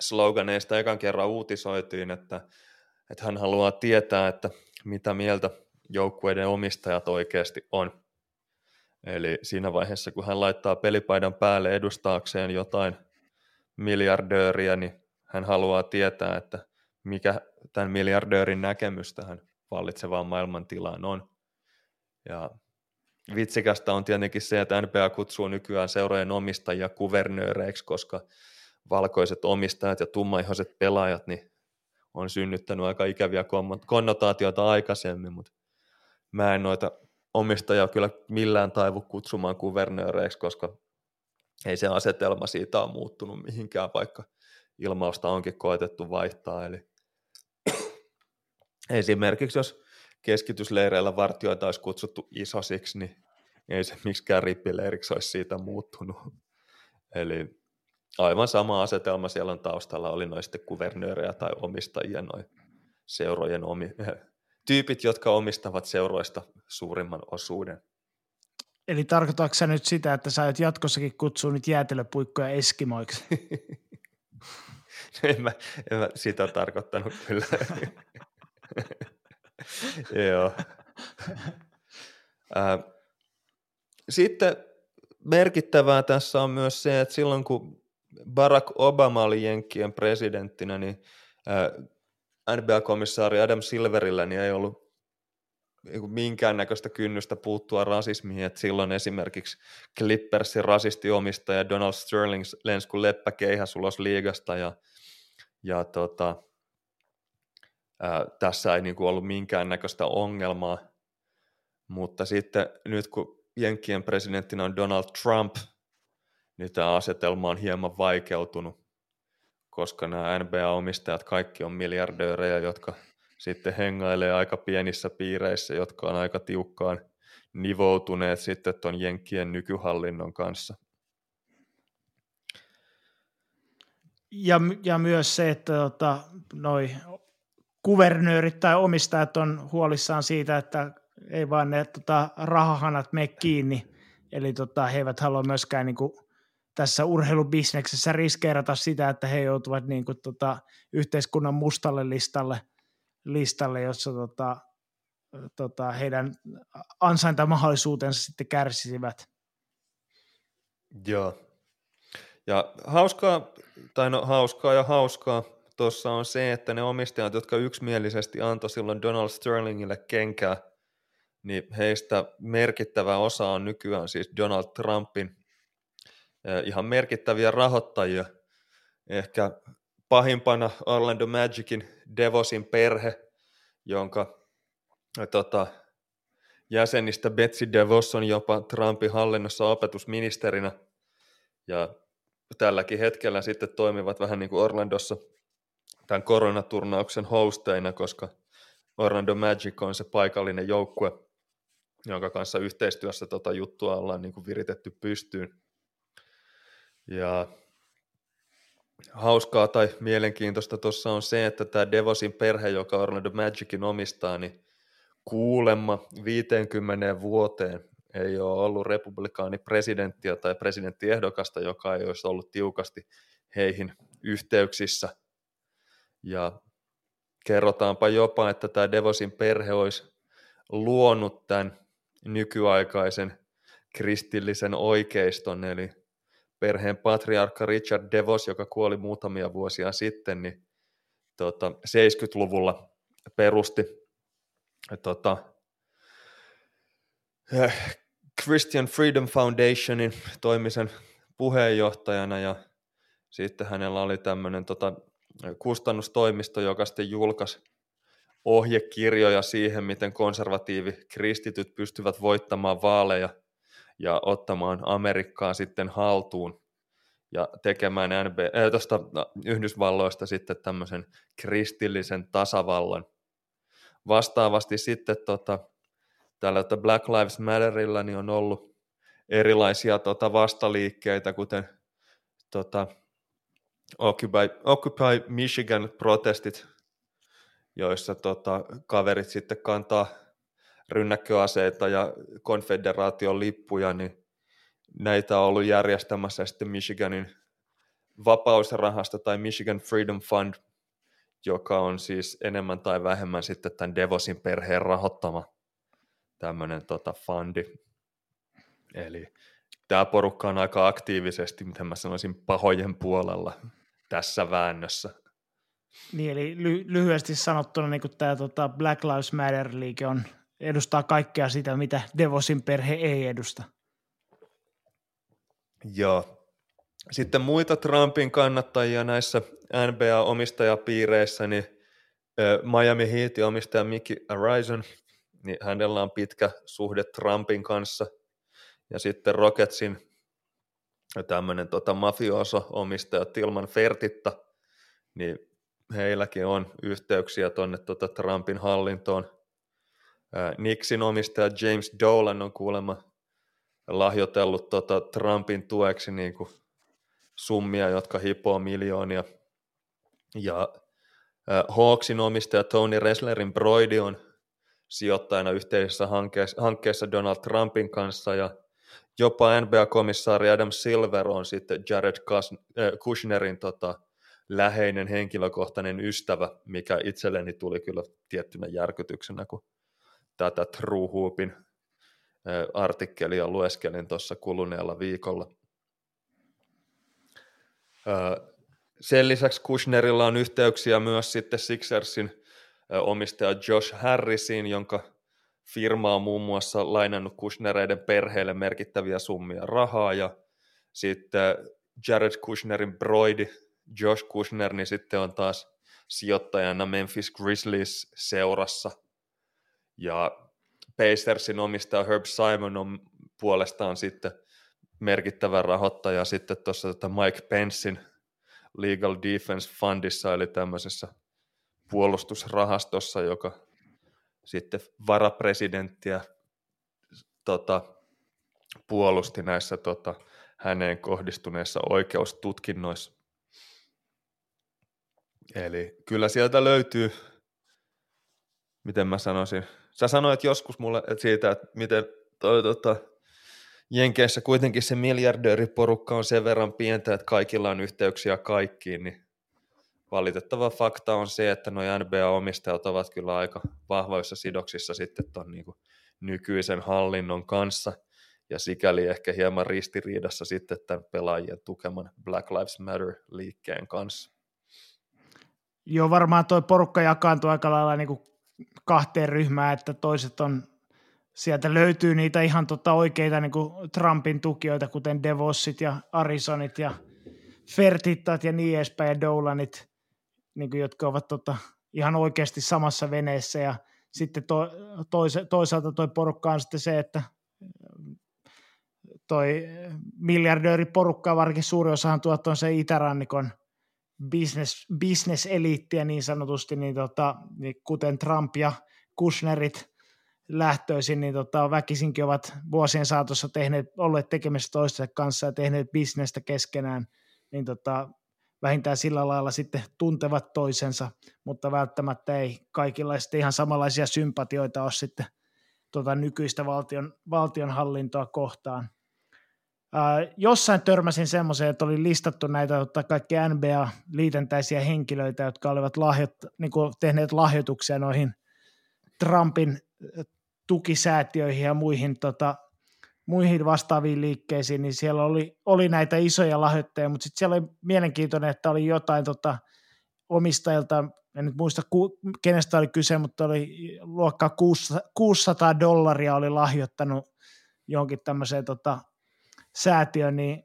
sloganeista ekan kerran uutisoitiin, että, että hän haluaa tietää, että mitä mieltä joukkueiden omistajat oikeasti on. Eli siinä vaiheessa, kun hän laittaa pelipaidan päälle edustaakseen jotain miljardööriä, niin hän haluaa tietää, että mikä tämän miljardöörin näkemys tähän vallitsevaan maailmantilaan on. Ja vitsikästä on tietenkin se, että NBA kutsuu nykyään seurojen omistajia kuvernööreiksi, koska valkoiset omistajat ja tummaihoiset pelaajat niin on synnyttänyt aika ikäviä konnotaatioita aikaisemmin, mutta mä en noita omistajia kyllä millään taivu kutsumaan kuvernööreiksi, koska ei se asetelma siitä ole muuttunut mihinkään, vaikka ilmausta onkin koetettu vaihtaa. Eli esimerkiksi jos keskitysleireillä vartioita olisi kutsuttu isosiksi, niin ei se miksikään rippileiriksi olisi siitä muuttunut. Eli aivan sama asetelma siellä on taustalla, oli noin sitten kuvernöörejä tai omistajia, noin seurojen omi, tyypit, jotka omistavat seuroista suurimman osuuden. Eli tarkoitatko sä nyt sitä, että sä et jatkossakin kutsua nyt jäätelöpuikkoja eskimoiksi? en, mä, en mä sitä tarkoittanut kyllä. Joo. Sitten merkittävää tässä on myös se, että silloin kun Barack Obama oli Jenkkien presidenttinä, niin NBA-komissaari Adam Silverillä niin ei ollut niin minkäännäköistä kynnystä puuttua rasismiin, että silloin esimerkiksi Clippersin rasistiomistaja Donald Sterling lensi kuin leppä keihäs ulos liigasta ja, ja tota, ää, tässä ei niin kuin ollut minkäännäköistä ongelmaa, mutta sitten nyt kun Jenkkien presidenttinä on Donald Trump, niin tämä asetelma on hieman vaikeutunut, koska nämä NBA-omistajat kaikki on miljardöörejä, jotka sitten hengailee aika pienissä piireissä, jotka on aika tiukkaan nivoutuneet sitten tuon Jenkkien nykyhallinnon kanssa. Ja, ja myös se, että tota, noi kuvernöörit tai omistajat on huolissaan siitä, että ei vaan ne tota, rahahanat mene kiinni, eli tota, he eivät halua myöskään niin kuin, tässä urheilubisneksessä riskeerata sitä, että he joutuvat niin kuin, tota, yhteiskunnan mustalle listalle, listalle jossa tota, tota, heidän ansaintamahdollisuutensa sitten kärsisivät. Joo. Ja hauskaa, tai no hauskaa ja hauskaa tuossa on se, että ne omistajat, jotka yksimielisesti antoi silloin Donald Sterlingille kenkää, niin heistä merkittävä osa on nykyään siis Donald Trumpin ihan merkittäviä rahoittajia. Ehkä pahimpana Orlando Magicin Devosin perhe, jonka tota, jäsenistä Betsy DeVos on jopa Trumpin hallinnossa opetusministerinä. Ja tälläkin hetkellä sitten toimivat vähän niin kuin Orlandossa tämän koronaturnauksen hosteina, koska Orlando Magic on se paikallinen joukkue, jonka kanssa yhteistyössä tota juttua ollaan niin kuin viritetty pystyyn. Ja hauskaa tai mielenkiintoista tuossa on se, että tämä Devosin perhe, joka Orlando Magicin omistaa, niin kuulemma 50 vuoteen ei ole ollut republikaani presidenttiä tai presidenttiehdokasta, joka ei olisi ollut tiukasti heihin yhteyksissä. Ja kerrotaanpa jopa, että tämä Devosin perhe olisi luonut tämän nykyaikaisen kristillisen oikeiston, eli perheen patriarkka Richard Devos, joka kuoli muutamia vuosia sitten, niin tota, 70-luvulla perusti tota, eh, Christian Freedom Foundationin toimisen puheenjohtajana ja sitten hänellä oli tämmöinen tota, kustannustoimisto, joka sitten julkaisi ohjekirjoja siihen, miten konservatiivi kristityt pystyvät voittamaan vaaleja ja ottamaan Amerikkaa sitten haltuun ja tekemään NB, äh, tosta, no, Yhdysvalloista sitten tämmöisen kristillisen tasavallan. Vastaavasti sitten tota, tällä että Black Lives Matterilla niin on ollut erilaisia tota, vastaliikkeitä, kuten tota, Occupy, Occupy Michigan-protestit, joissa tota, kaverit sitten kantaa rynnäkköaseita ja konfederaation lippuja, niin näitä on ollut järjestämässä sitten Michiganin vapausrahasto tai Michigan Freedom Fund, joka on siis enemmän tai vähemmän sitten tämän Devosin perheen rahoittama tämmöinen tota, fundi. Eli tämä porukka on aika aktiivisesti, miten mä sanoisin, pahojen puolella tässä väännössä. Niin, eli ly- lyhyesti sanottuna niin tämä tota Black Lives Matter-liike on, edustaa kaikkea sitä, mitä Devosin perhe ei edusta. Joo. Sitten muita Trumpin kannattajia näissä NBA-omistajapiireissä, niin Miami Heatin omistaja Mickey Arison, niin hänellä on pitkä suhde Trumpin kanssa. Ja sitten Rocketsin tämmöinen tota, mafioso-omistaja Tilman Fertitta, niin heilläkin on yhteyksiä tuonne tota Trumpin hallintoon. Nixin omistaja James Dolan on kuulemma lahjoitellut tota Trumpin tueksi niin kuin summia, jotka hipoo miljoonia. Ja Hawksin omistaja Tony Resslerin Broidi on sijoittajana yhteisessä hankkeessa, hankkeessa Donald Trumpin kanssa ja jopa NBA-komissaari Adam Silver on sitten Jared Kushnerin tota, läheinen henkilökohtainen ystävä, mikä itselleni tuli kyllä tiettynä järkytyksenä, kun tätä True Hoopin artikkelia lueskelin tuossa kuluneella viikolla. Sen lisäksi Kushnerilla on yhteyksiä myös sitten Sixersin omistaja Josh Harrisin, jonka firma on muun muassa lainannut Kushnereiden perheelle merkittäviä summia rahaa ja sitten Jared Kushnerin broidi Josh Kushner niin sitten on taas sijoittajana Memphis Grizzlies seurassa ja Pacersin omistaja Herb Simon on puolestaan sitten merkittävä rahoittaja sitten tuossa tota Mike Pencein Legal Defense Fundissa, eli tämmöisessä puolustusrahastossa, joka sitten varapresidenttiä tota, puolusti näissä tota, häneen kohdistuneissa oikeustutkinnoissa. Eli kyllä sieltä löytyy, miten mä sanoisin, sä sanoit joskus mulle siitä, että miten toi, tota, Jenkeissä kuitenkin se miljardööriporukka on sen verran pientä, että kaikilla on yhteyksiä kaikkiin, niin valitettava fakta on se, että nuo NBA-omistajat ovat kyllä aika vahvoissa sidoksissa sitten tuon niin nykyisen hallinnon kanssa, ja sikäli ehkä hieman ristiriidassa sitten tämän pelaajien tukeman Black Lives Matter-liikkeen kanssa. Joo, varmaan tuo porukka jakaantuu aika lailla niin kuin kahteen ryhmään, että toiset on, sieltä löytyy niitä ihan tota oikeita niin kuin Trumpin tukijoita, kuten Devossit ja Arizonit ja Fertittat ja niin edespäin ja Dolanit, niin kuin, jotka ovat tota, ihan oikeasti samassa veneessä. Ja sitten to, toisa, toisaalta toi porukka on sitten se, että toi miljardööriporukka, varsinkin suuri osahan tuottaa se itärannikon – business, business-eliittiä niin sanotusti, niin, tota, niin kuten Trump ja Kushnerit lähtöisin, niin tota, väkisinkin ovat vuosien saatossa tehneet, olleet tekemässä toistensa kanssa ja tehneet bisnestä keskenään, niin tota, vähintään sillä lailla sitten tuntevat toisensa, mutta välttämättä ei kaikilla sitten ihan samanlaisia sympatioita ole sitten tota nykyistä valtion, valtionhallintoa kohtaan. Uh, jossain törmäsin semmoiseen, että oli listattu näitä tota, kaikkia NBA-liitentäisiä henkilöitä, jotka olivat lahjoit, niin kuin tehneet lahjoituksia noihin Trumpin tukisäätiöihin ja muihin, tota, muihin vastaaviin liikkeisiin, niin siellä oli, oli näitä isoja lahjoittajia, mutta sitten siellä oli mielenkiintoinen, että oli jotain tota, omistajilta, en nyt muista ku, kenestä oli kyse, mutta oli luokkaa 600 dollaria oli lahjoittanut johonkin tämmöiseen tota, säätiöön, niin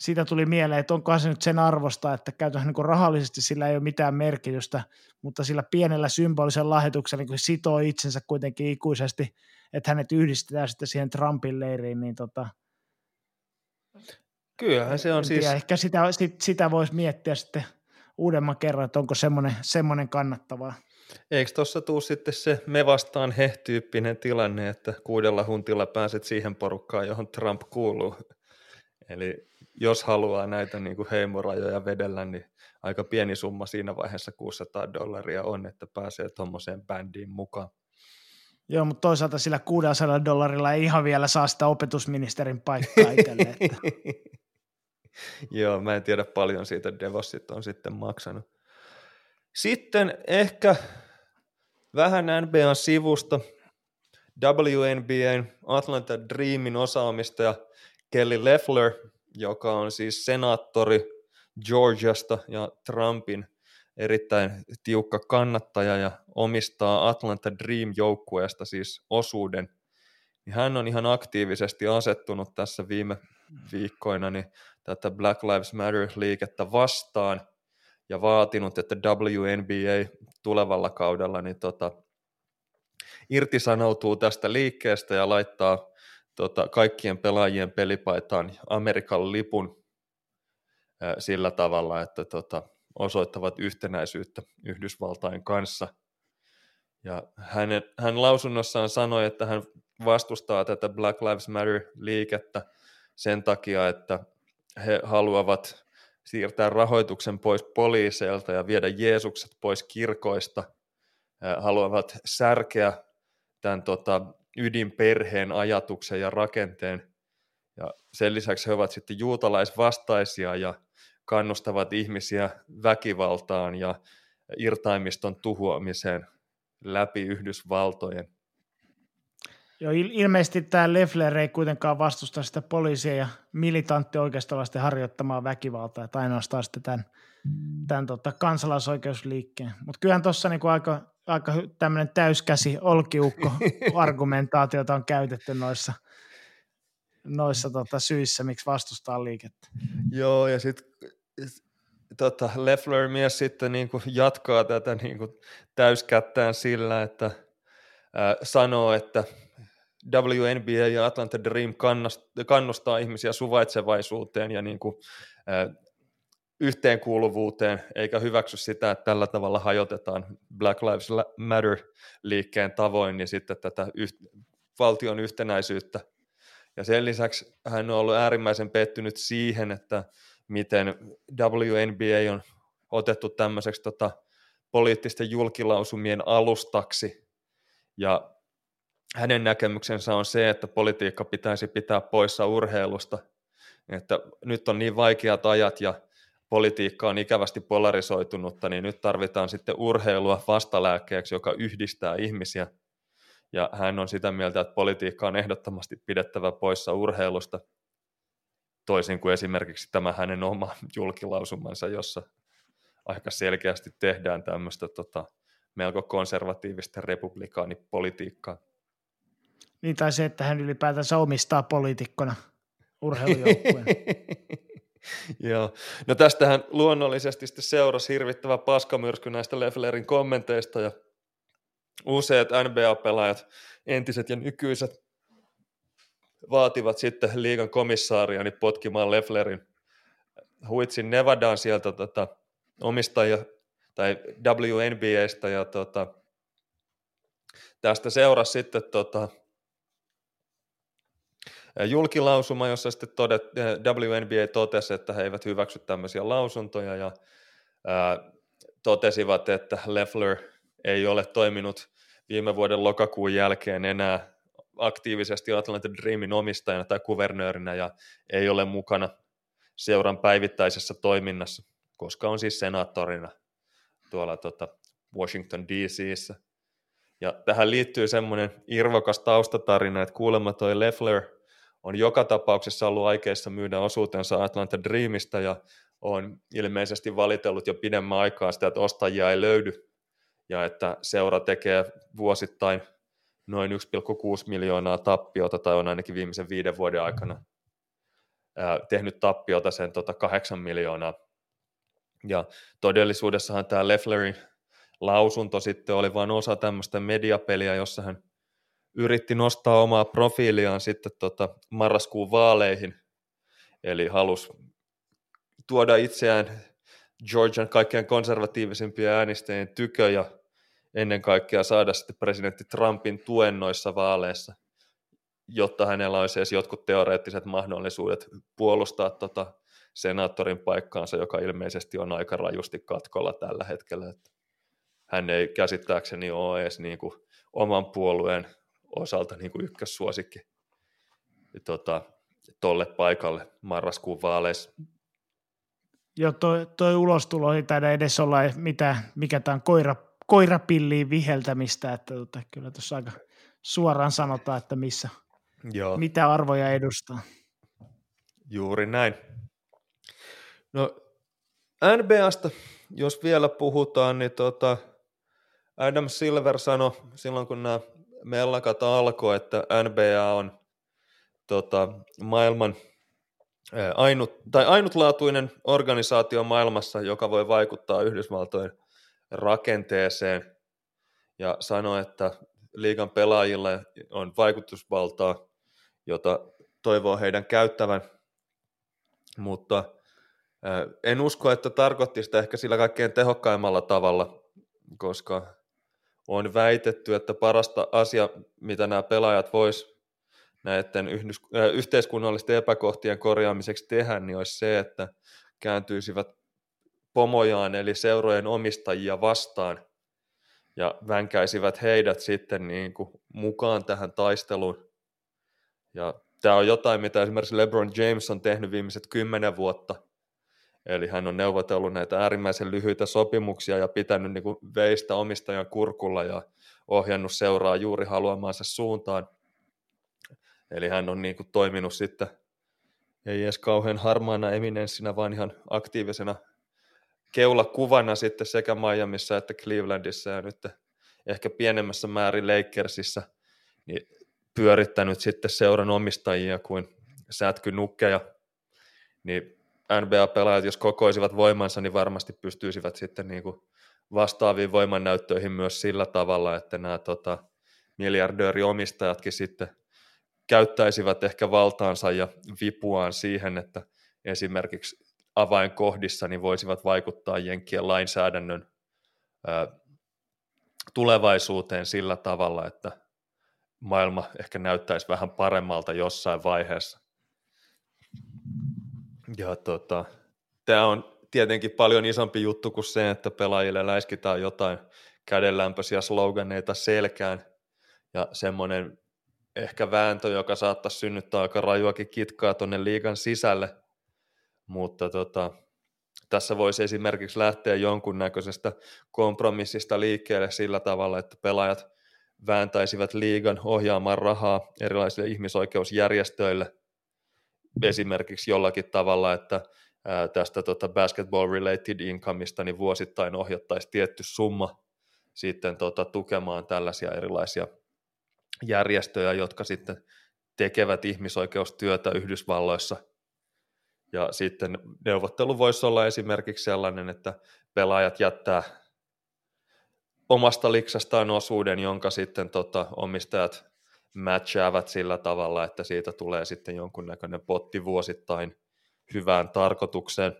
siitä tuli mieleen, että onkohan se nyt sen arvosta, että käytännössä niin rahallisesti sillä ei ole mitään merkitystä, mutta sillä pienellä symbolisella lahjoituksella niin sitoo itsensä kuitenkin ikuisesti, että hänet yhdistetään sitten siihen Trumpin leiriin, niin tota, Kyllähän se on siis... Ehkä sitä, sit, sitä voisi miettiä sitten uudemman kerran, että onko semmoinen, semmoinen kannattavaa. Eikö tuossa tuu sitten se me vastaan he-tyyppinen tilanne, että kuudella huntilla pääset siihen porukkaan, johon Trump kuuluu? Eli jos haluaa näitä niin kuin heimorajoja vedellä, niin aika pieni summa siinä vaiheessa 600 dollaria on, että pääsee tuommoiseen bändiin mukaan. Joo, mutta toisaalta sillä 600 dollarilla ei ihan vielä saa sitä opetusministerin paikkaa itselle. Että... Joo, mä en tiedä paljon siitä Devossit on sitten maksanut. Sitten ehkä vähän NBAn sivusta WNBAn Atlanta Dreamin osaamistaja Kelly Leffler, joka on siis senaattori Georgiasta ja Trumpin erittäin tiukka kannattaja ja omistaa Atlanta Dream-joukkueesta siis osuuden, niin hän on ihan aktiivisesti asettunut tässä viime viikkoina niin tätä Black Lives Matter-liikettä vastaan ja vaatinut, että WNBA tulevalla kaudella niin tota, irtisanoutuu tästä liikkeestä ja laittaa tota, kaikkien pelaajien pelipaitaan Amerikan lipun ää, sillä tavalla, että tota, osoittavat yhtenäisyyttä Yhdysvaltain kanssa. Ja hänen, hän lausunnossaan sanoi, että hän vastustaa tätä Black Lives Matter-liikettä sen takia, että he haluavat siirtää rahoituksen pois poliiseilta ja viedä Jeesukset pois kirkoista, haluavat särkeä tämän tota, ydinperheen ajatuksen ja rakenteen. Ja sen lisäksi he ovat sitten juutalaisvastaisia ja kannustavat ihmisiä väkivaltaan ja irtaimiston tuhoamiseen läpi Yhdysvaltojen. Joo, ilmeisesti tämä Leffler ei kuitenkaan vastusta sitä poliisia ja militantti oikeistolaisten harjoittamaa väkivaltaa, että ainoastaan sitten tämän, tämän tota, kansalaisoikeusliikkeen. Mutta kyllähän tuossa niinku aika, aika tämmöinen täyskäsi olkiukko argumentaatiota on käytetty noissa, noissa tota, syissä, miksi vastustaa liikettä. Joo, ja sitten tota, Leffler mies sitten niin kuin jatkaa tätä niin kuin täyskättään sillä, että sanoo, että WNBA ja Atlanta Dream kannustaa ihmisiä suvaitsevaisuuteen ja niin kuin, ää, yhteenkuuluvuuteen, eikä hyväksy sitä, että tällä tavalla hajotetaan Black Lives Matter-liikkeen tavoin, niin sitten tätä yht, valtion yhtenäisyyttä. Ja sen lisäksi hän on ollut äärimmäisen pettynyt siihen, että miten WNBA on otettu tämmöiseksi tota, poliittisten julkilausumien alustaksi, ja hänen näkemyksensä on se, että politiikka pitäisi pitää poissa urheilusta, että nyt on niin vaikeat ajat ja politiikka on ikävästi polarisoitunutta, niin nyt tarvitaan sitten urheilua vastalääkkeeksi, joka yhdistää ihmisiä. Ja hän on sitä mieltä, että politiikka on ehdottomasti pidettävä poissa urheilusta, toisin kuin esimerkiksi tämä hänen oma julkilausumansa, jossa aika selkeästi tehdään tämmöistä tota, melko konservatiivista republikaanipolitiikkaa. Niin, tai se, että hän ylipäätänsä omistaa poliitikkona urheilujoukkueen. Joo. No tästähän luonnollisesti sitten seurasi hirvittävä paskamyrsky näistä Lefflerin kommenteista ja useat NBA-pelaajat, entiset ja nykyiset, vaativat sitten liigan komissaaria niin potkimaan Lefflerin huitsin Nevadaan sieltä tota, omistajia tai WNBAstä ja tota, tästä seurasi sitten tota, julkilausuma, jossa sitten todet, WNBA totesi, että he eivät hyväksy tämmöisiä lausuntoja ja ää, totesivat, että Leffler ei ole toiminut viime vuoden lokakuun jälkeen enää aktiivisesti Atlanta Dreamin omistajana tai kuvernöörinä ja ei ole mukana seuran päivittäisessä toiminnassa, koska on siis senaattorina tuolla tota Washington DCissä. Ja tähän liittyy semmoinen irvokas taustatarina, että kuulemma toi Leffler on joka tapauksessa ollut aikeissa myydä osuutensa Atlanta Dreamista ja on ilmeisesti valitellut jo pidemmän aikaa sitä, että ostajia ei löydy ja että seura tekee vuosittain noin 1,6 miljoonaa tappiota tai on ainakin viimeisen viiden vuoden aikana ää, tehnyt tappiota sen tota 8 miljoonaa. Ja todellisuudessahan tämä Lefflerin lausunto sitten oli vain osa tämmöistä mediapeliä, jossa hän yritti nostaa omaa profiiliaan sitten tota marraskuun vaaleihin, eli halusi tuoda itseään Georgian kaikkein konservatiivisimpia äänestäjien tykö ja ennen kaikkea saada sitten presidentti Trumpin tuen noissa vaaleissa, jotta hänellä olisi edes jotkut teoreettiset mahdollisuudet puolustaa tota senaattorin paikkaansa, joka ilmeisesti on aika rajusti katkolla tällä hetkellä. Että hän ei käsittääkseni ole edes niin kuin oman puolueen osalta niin kuin ykkössuosikki tota, tolle paikalle marraskuun vaaleissa. Joo, toi, toi ulostulo ei taida edes olla mitä, mikä tämä on koira, koirapilliin viheltämistä, että tota, kyllä tuossa aika suoraan sanotaan, että missä, Joo. mitä arvoja edustaa. Juuri näin. No NBAsta, jos vielä puhutaan, niin tota, Adam Silver sanoi silloin, kun nämä mellakat alkoi, että NBA on tota, maailman ainut, tai ainutlaatuinen organisaatio maailmassa, joka voi vaikuttaa Yhdysvaltojen rakenteeseen. Ja sanoi, että liigan pelaajilla on vaikutusvaltaa, jota toivoo heidän käyttävän, mutta en usko, että tarkoitti sitä ehkä sillä kaikkein tehokkaimmalla tavalla, koska on väitetty, että parasta asia, mitä nämä pelaajat vois näiden yhteiskunnallisten epäkohtien korjaamiseksi tehdä, niin olisi se, että kääntyisivät pomojaan eli seurojen omistajia vastaan ja vänkäisivät heidät sitten niin kuin mukaan tähän taisteluun. Ja tämä on jotain, mitä esimerkiksi LeBron James on tehnyt viimeiset kymmenen vuotta. Eli hän on neuvotellut näitä äärimmäisen lyhyitä sopimuksia ja pitänyt niin kuin veistä omistajan kurkulla ja ohjannut seuraa juuri haluamaansa suuntaan. Eli hän on niin kuin toiminut sitten, ei edes kauhean harmaana eminenssinä, vaan ihan aktiivisena keulakuvana sitten sekä Miamiissa että Clevelandissa ja nyt ehkä pienemmässä määrin Lakersissa niin pyörittänyt sitten seuran omistajia kuin sätkynukkeja, niin NBA-pelaajat, jos kokoisivat voimansa, niin varmasti pystyisivät sitten niin kuin vastaaviin voimannäyttöihin myös sillä tavalla, että nämä tota, miljardööriomistajatkin sitten käyttäisivät ehkä valtaansa ja vipuaan siihen, että esimerkiksi avainkohdissa niin voisivat vaikuttaa Jenkkien lainsäädännön ää, tulevaisuuteen sillä tavalla, että maailma ehkä näyttäisi vähän paremmalta jossain vaiheessa. Ja tota, tämä on tietenkin paljon isompi juttu kuin se, että pelaajille läiskitään jotain kädenlämpöisiä sloganeita selkään. Ja semmoinen ehkä vääntö, joka saattaisi synnyttää aika rajuakin kitkaa tuonne liigan sisälle, mutta tota, tässä voisi esimerkiksi lähteä jonkunnäköisestä kompromissista liikkeelle sillä tavalla, että pelaajat vääntäisivät liigan ohjaamaan rahaa erilaisille ihmisoikeusjärjestöille esimerkiksi jollakin tavalla, että tästä tota basketball-related incomeista niin vuosittain ohjattaisiin tietty summa sitten tota, tukemaan tällaisia erilaisia järjestöjä, jotka sitten tekevät ihmisoikeustyötä Yhdysvalloissa – ja sitten neuvottelu voisi olla esimerkiksi sellainen, että pelaajat jättää omasta liksastaan osuuden, jonka sitten tota, omistajat matchaavat sillä tavalla, että siitä tulee sitten jonkunnäköinen potti vuosittain hyvään tarkoitukseen.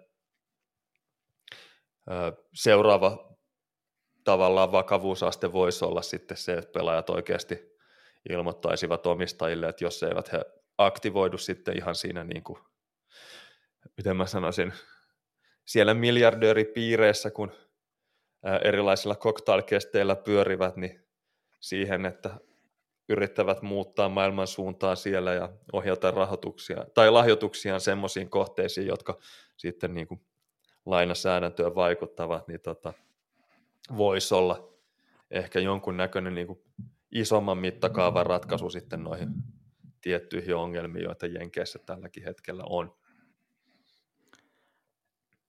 Seuraava tavallaan vakavuusaste voisi olla sitten se, että pelaajat oikeasti ilmoittaisivat omistajille, että jos eivät he aktivoidu sitten ihan siinä niin kuin miten mä sanoisin, siellä miljardööripiireissä, kun erilaisilla cocktailkesteillä pyörivät, niin siihen, että yrittävät muuttaa maailman suuntaa siellä ja ohjata rahoituksia tai lahjoituksiaan semmoisiin kohteisiin, jotka sitten niin kuin lainasäädäntöön vaikuttavat, niin tota, voisi olla ehkä jonkunnäköinen niin kuin isomman mittakaavan ratkaisu sitten noihin tiettyihin ongelmiin, joita Jenkeissä tälläkin hetkellä on.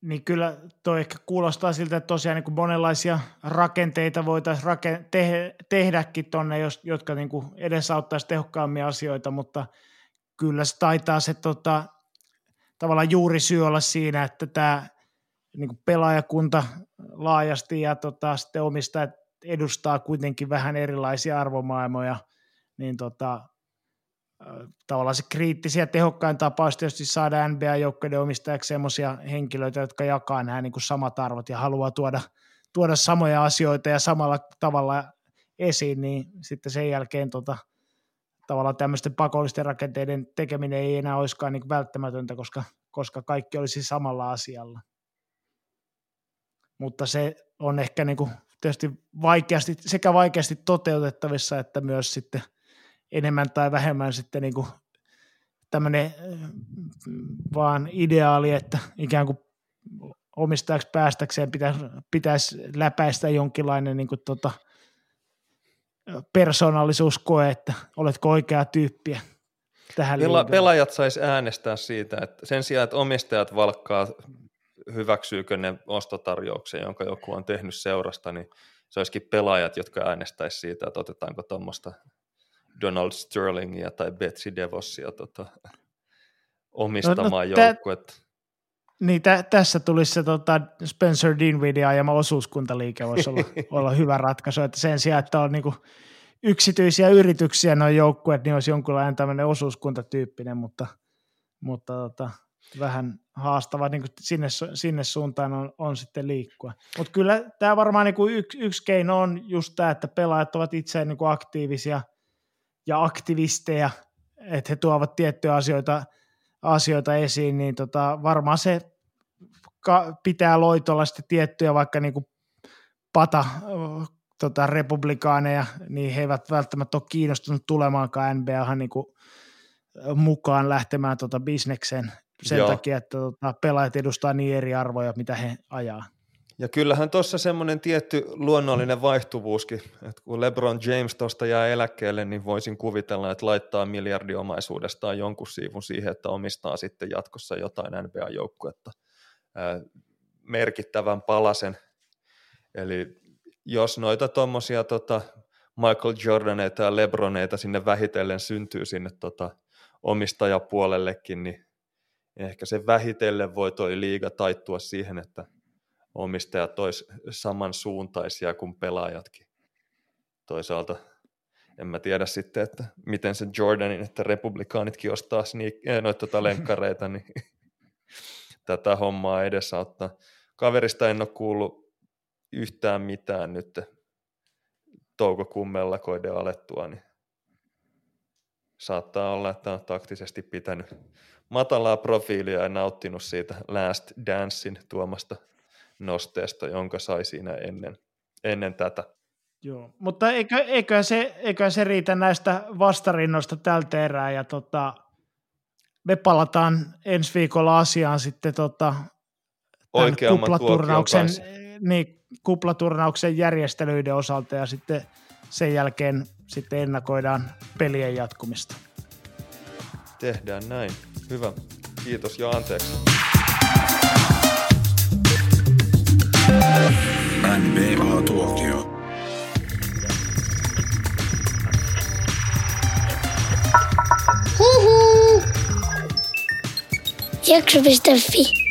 Niin kyllä toi ehkä kuulostaa siltä, että tosiaan niin kuin monenlaisia rakenteita voitaisiin rake- te- tehdäkin tuonne, jotka niin kuin edesauttaisi tehokkaammin asioita, mutta kyllä se taitaa se tota, tavallaan juuri syy olla siinä, että tämä niin kuin pelaajakunta laajasti ja tota, sitten omistajat edustaa kuitenkin vähän erilaisia arvomaailmoja, niin tota, tavallaan se kriittisiä tehokkain tapaus tietysti saada NBA-joukkoiden omistajaksi sellaisia henkilöitä, jotka jakaa nämä niin kuin samat arvot ja haluaa tuoda, tuoda samoja asioita ja samalla tavalla esiin, niin sitten sen jälkeen tota, tavallaan tämmöisten pakollisten rakenteiden tekeminen ei enää olisikaan niin välttämätöntä, koska, koska kaikki olisi samalla asialla. Mutta se on ehkä niin kuin tietysti vaikeasti, sekä vaikeasti toteutettavissa, että myös sitten enemmän tai vähemmän sitten niin kuin tämmöinen vaan ideaali, että ikään kuin omistajaksi päästäkseen pitäisi, pitäisi läpäistä jonkinlainen niin kuin tota, persoonallisuuskoe, että oletko oikea tyyppiä tähän Pela- Pelaajat sais äänestää siitä, että sen sijaan, että omistajat valkkaa hyväksyykö ne ostotarjouksen, jonka joku on tehnyt seurasta, niin se olisikin pelaajat, jotka äänestäisi siitä, että otetaanko tuommoista Donald Sterlingia tai Betsy DeVossia tota, omistamaan no, no, joukkuetta. Niin, tä, tässä tulisi se tota, Spencer Dinwiddie ajama osuuskuntaliike voisi olla, olla hyvä ratkaisu, että sen sijaan, että on niinku yksityisiä yrityksiä noin joukkueet, niin olisi jonkunlainen tämmöinen osuuskuntatyyppinen, mutta, mutta tota, vähän haastava niin sinne, sinne suuntaan on, on sitten liikkua. Mutta kyllä tämä varmaan niin yksi, yksi keino on just tämä, että pelaajat ovat itse niin aktiivisia ja aktivisteja, että he tuovat tiettyjä asioita, asioita esiin, niin tota, varmaan se ka- pitää loitolla sitten tiettyjä vaikka niin kuin pata tota, republikaaneja, niin he eivät välttämättä ole kiinnostunut tulemaankaan NBAhan niin kuin mukaan lähtemään tota bisnekseen sen Joo. takia, että tota, pelaajat edustaa niin eri arvoja, mitä he ajaa. Ja kyllähän tuossa semmoinen tietty luonnollinen vaihtuvuuskin, että kun LeBron James tuosta jää eläkkeelle, niin voisin kuvitella, että laittaa miljardiomaisuudestaan jonkun siivun siihen, että omistaa sitten jatkossa jotain NBA-joukkuetta merkittävän palasen. Eli jos noita tuommoisia tota Michael Jordaneita ja Lebroneita sinne vähitellen syntyy sinne tota omistajapuolellekin, niin ehkä se vähitellen voi toi liiga taittua siihen, että omistajat olisi samansuuntaisia kuin pelaajatkin. Toisaalta en mä tiedä sitten, että miten se Jordanin, että republikaanitkin ostaa sneak- eh, noita tota lenkkareita, niin tätä hommaa edesauttaa. Kaverista en ole kuullut yhtään mitään nyt toukokuun mellakoiden alettua, niin saattaa olla, että on taktisesti pitänyt matalaa profiilia ja nauttinut siitä Last Dancein tuomasta nosteesta, jonka sai siinä ennen, ennen tätä. Joo, mutta eikö, eikö, se, eikö se riitä näistä vastarinnoista tältä erää ja tota, me palataan ensi viikolla asiaan sitten tota, kuplaturnauksen, niin, kuplaturnauksen järjestelyiden osalta ja sitten sen jälkeen sitten ennakoidaan pelien jatkumista. Tehdään näin. Hyvä. Kiitos ja anteeksi. NBA-tuokio. Huhu! Jakso.fi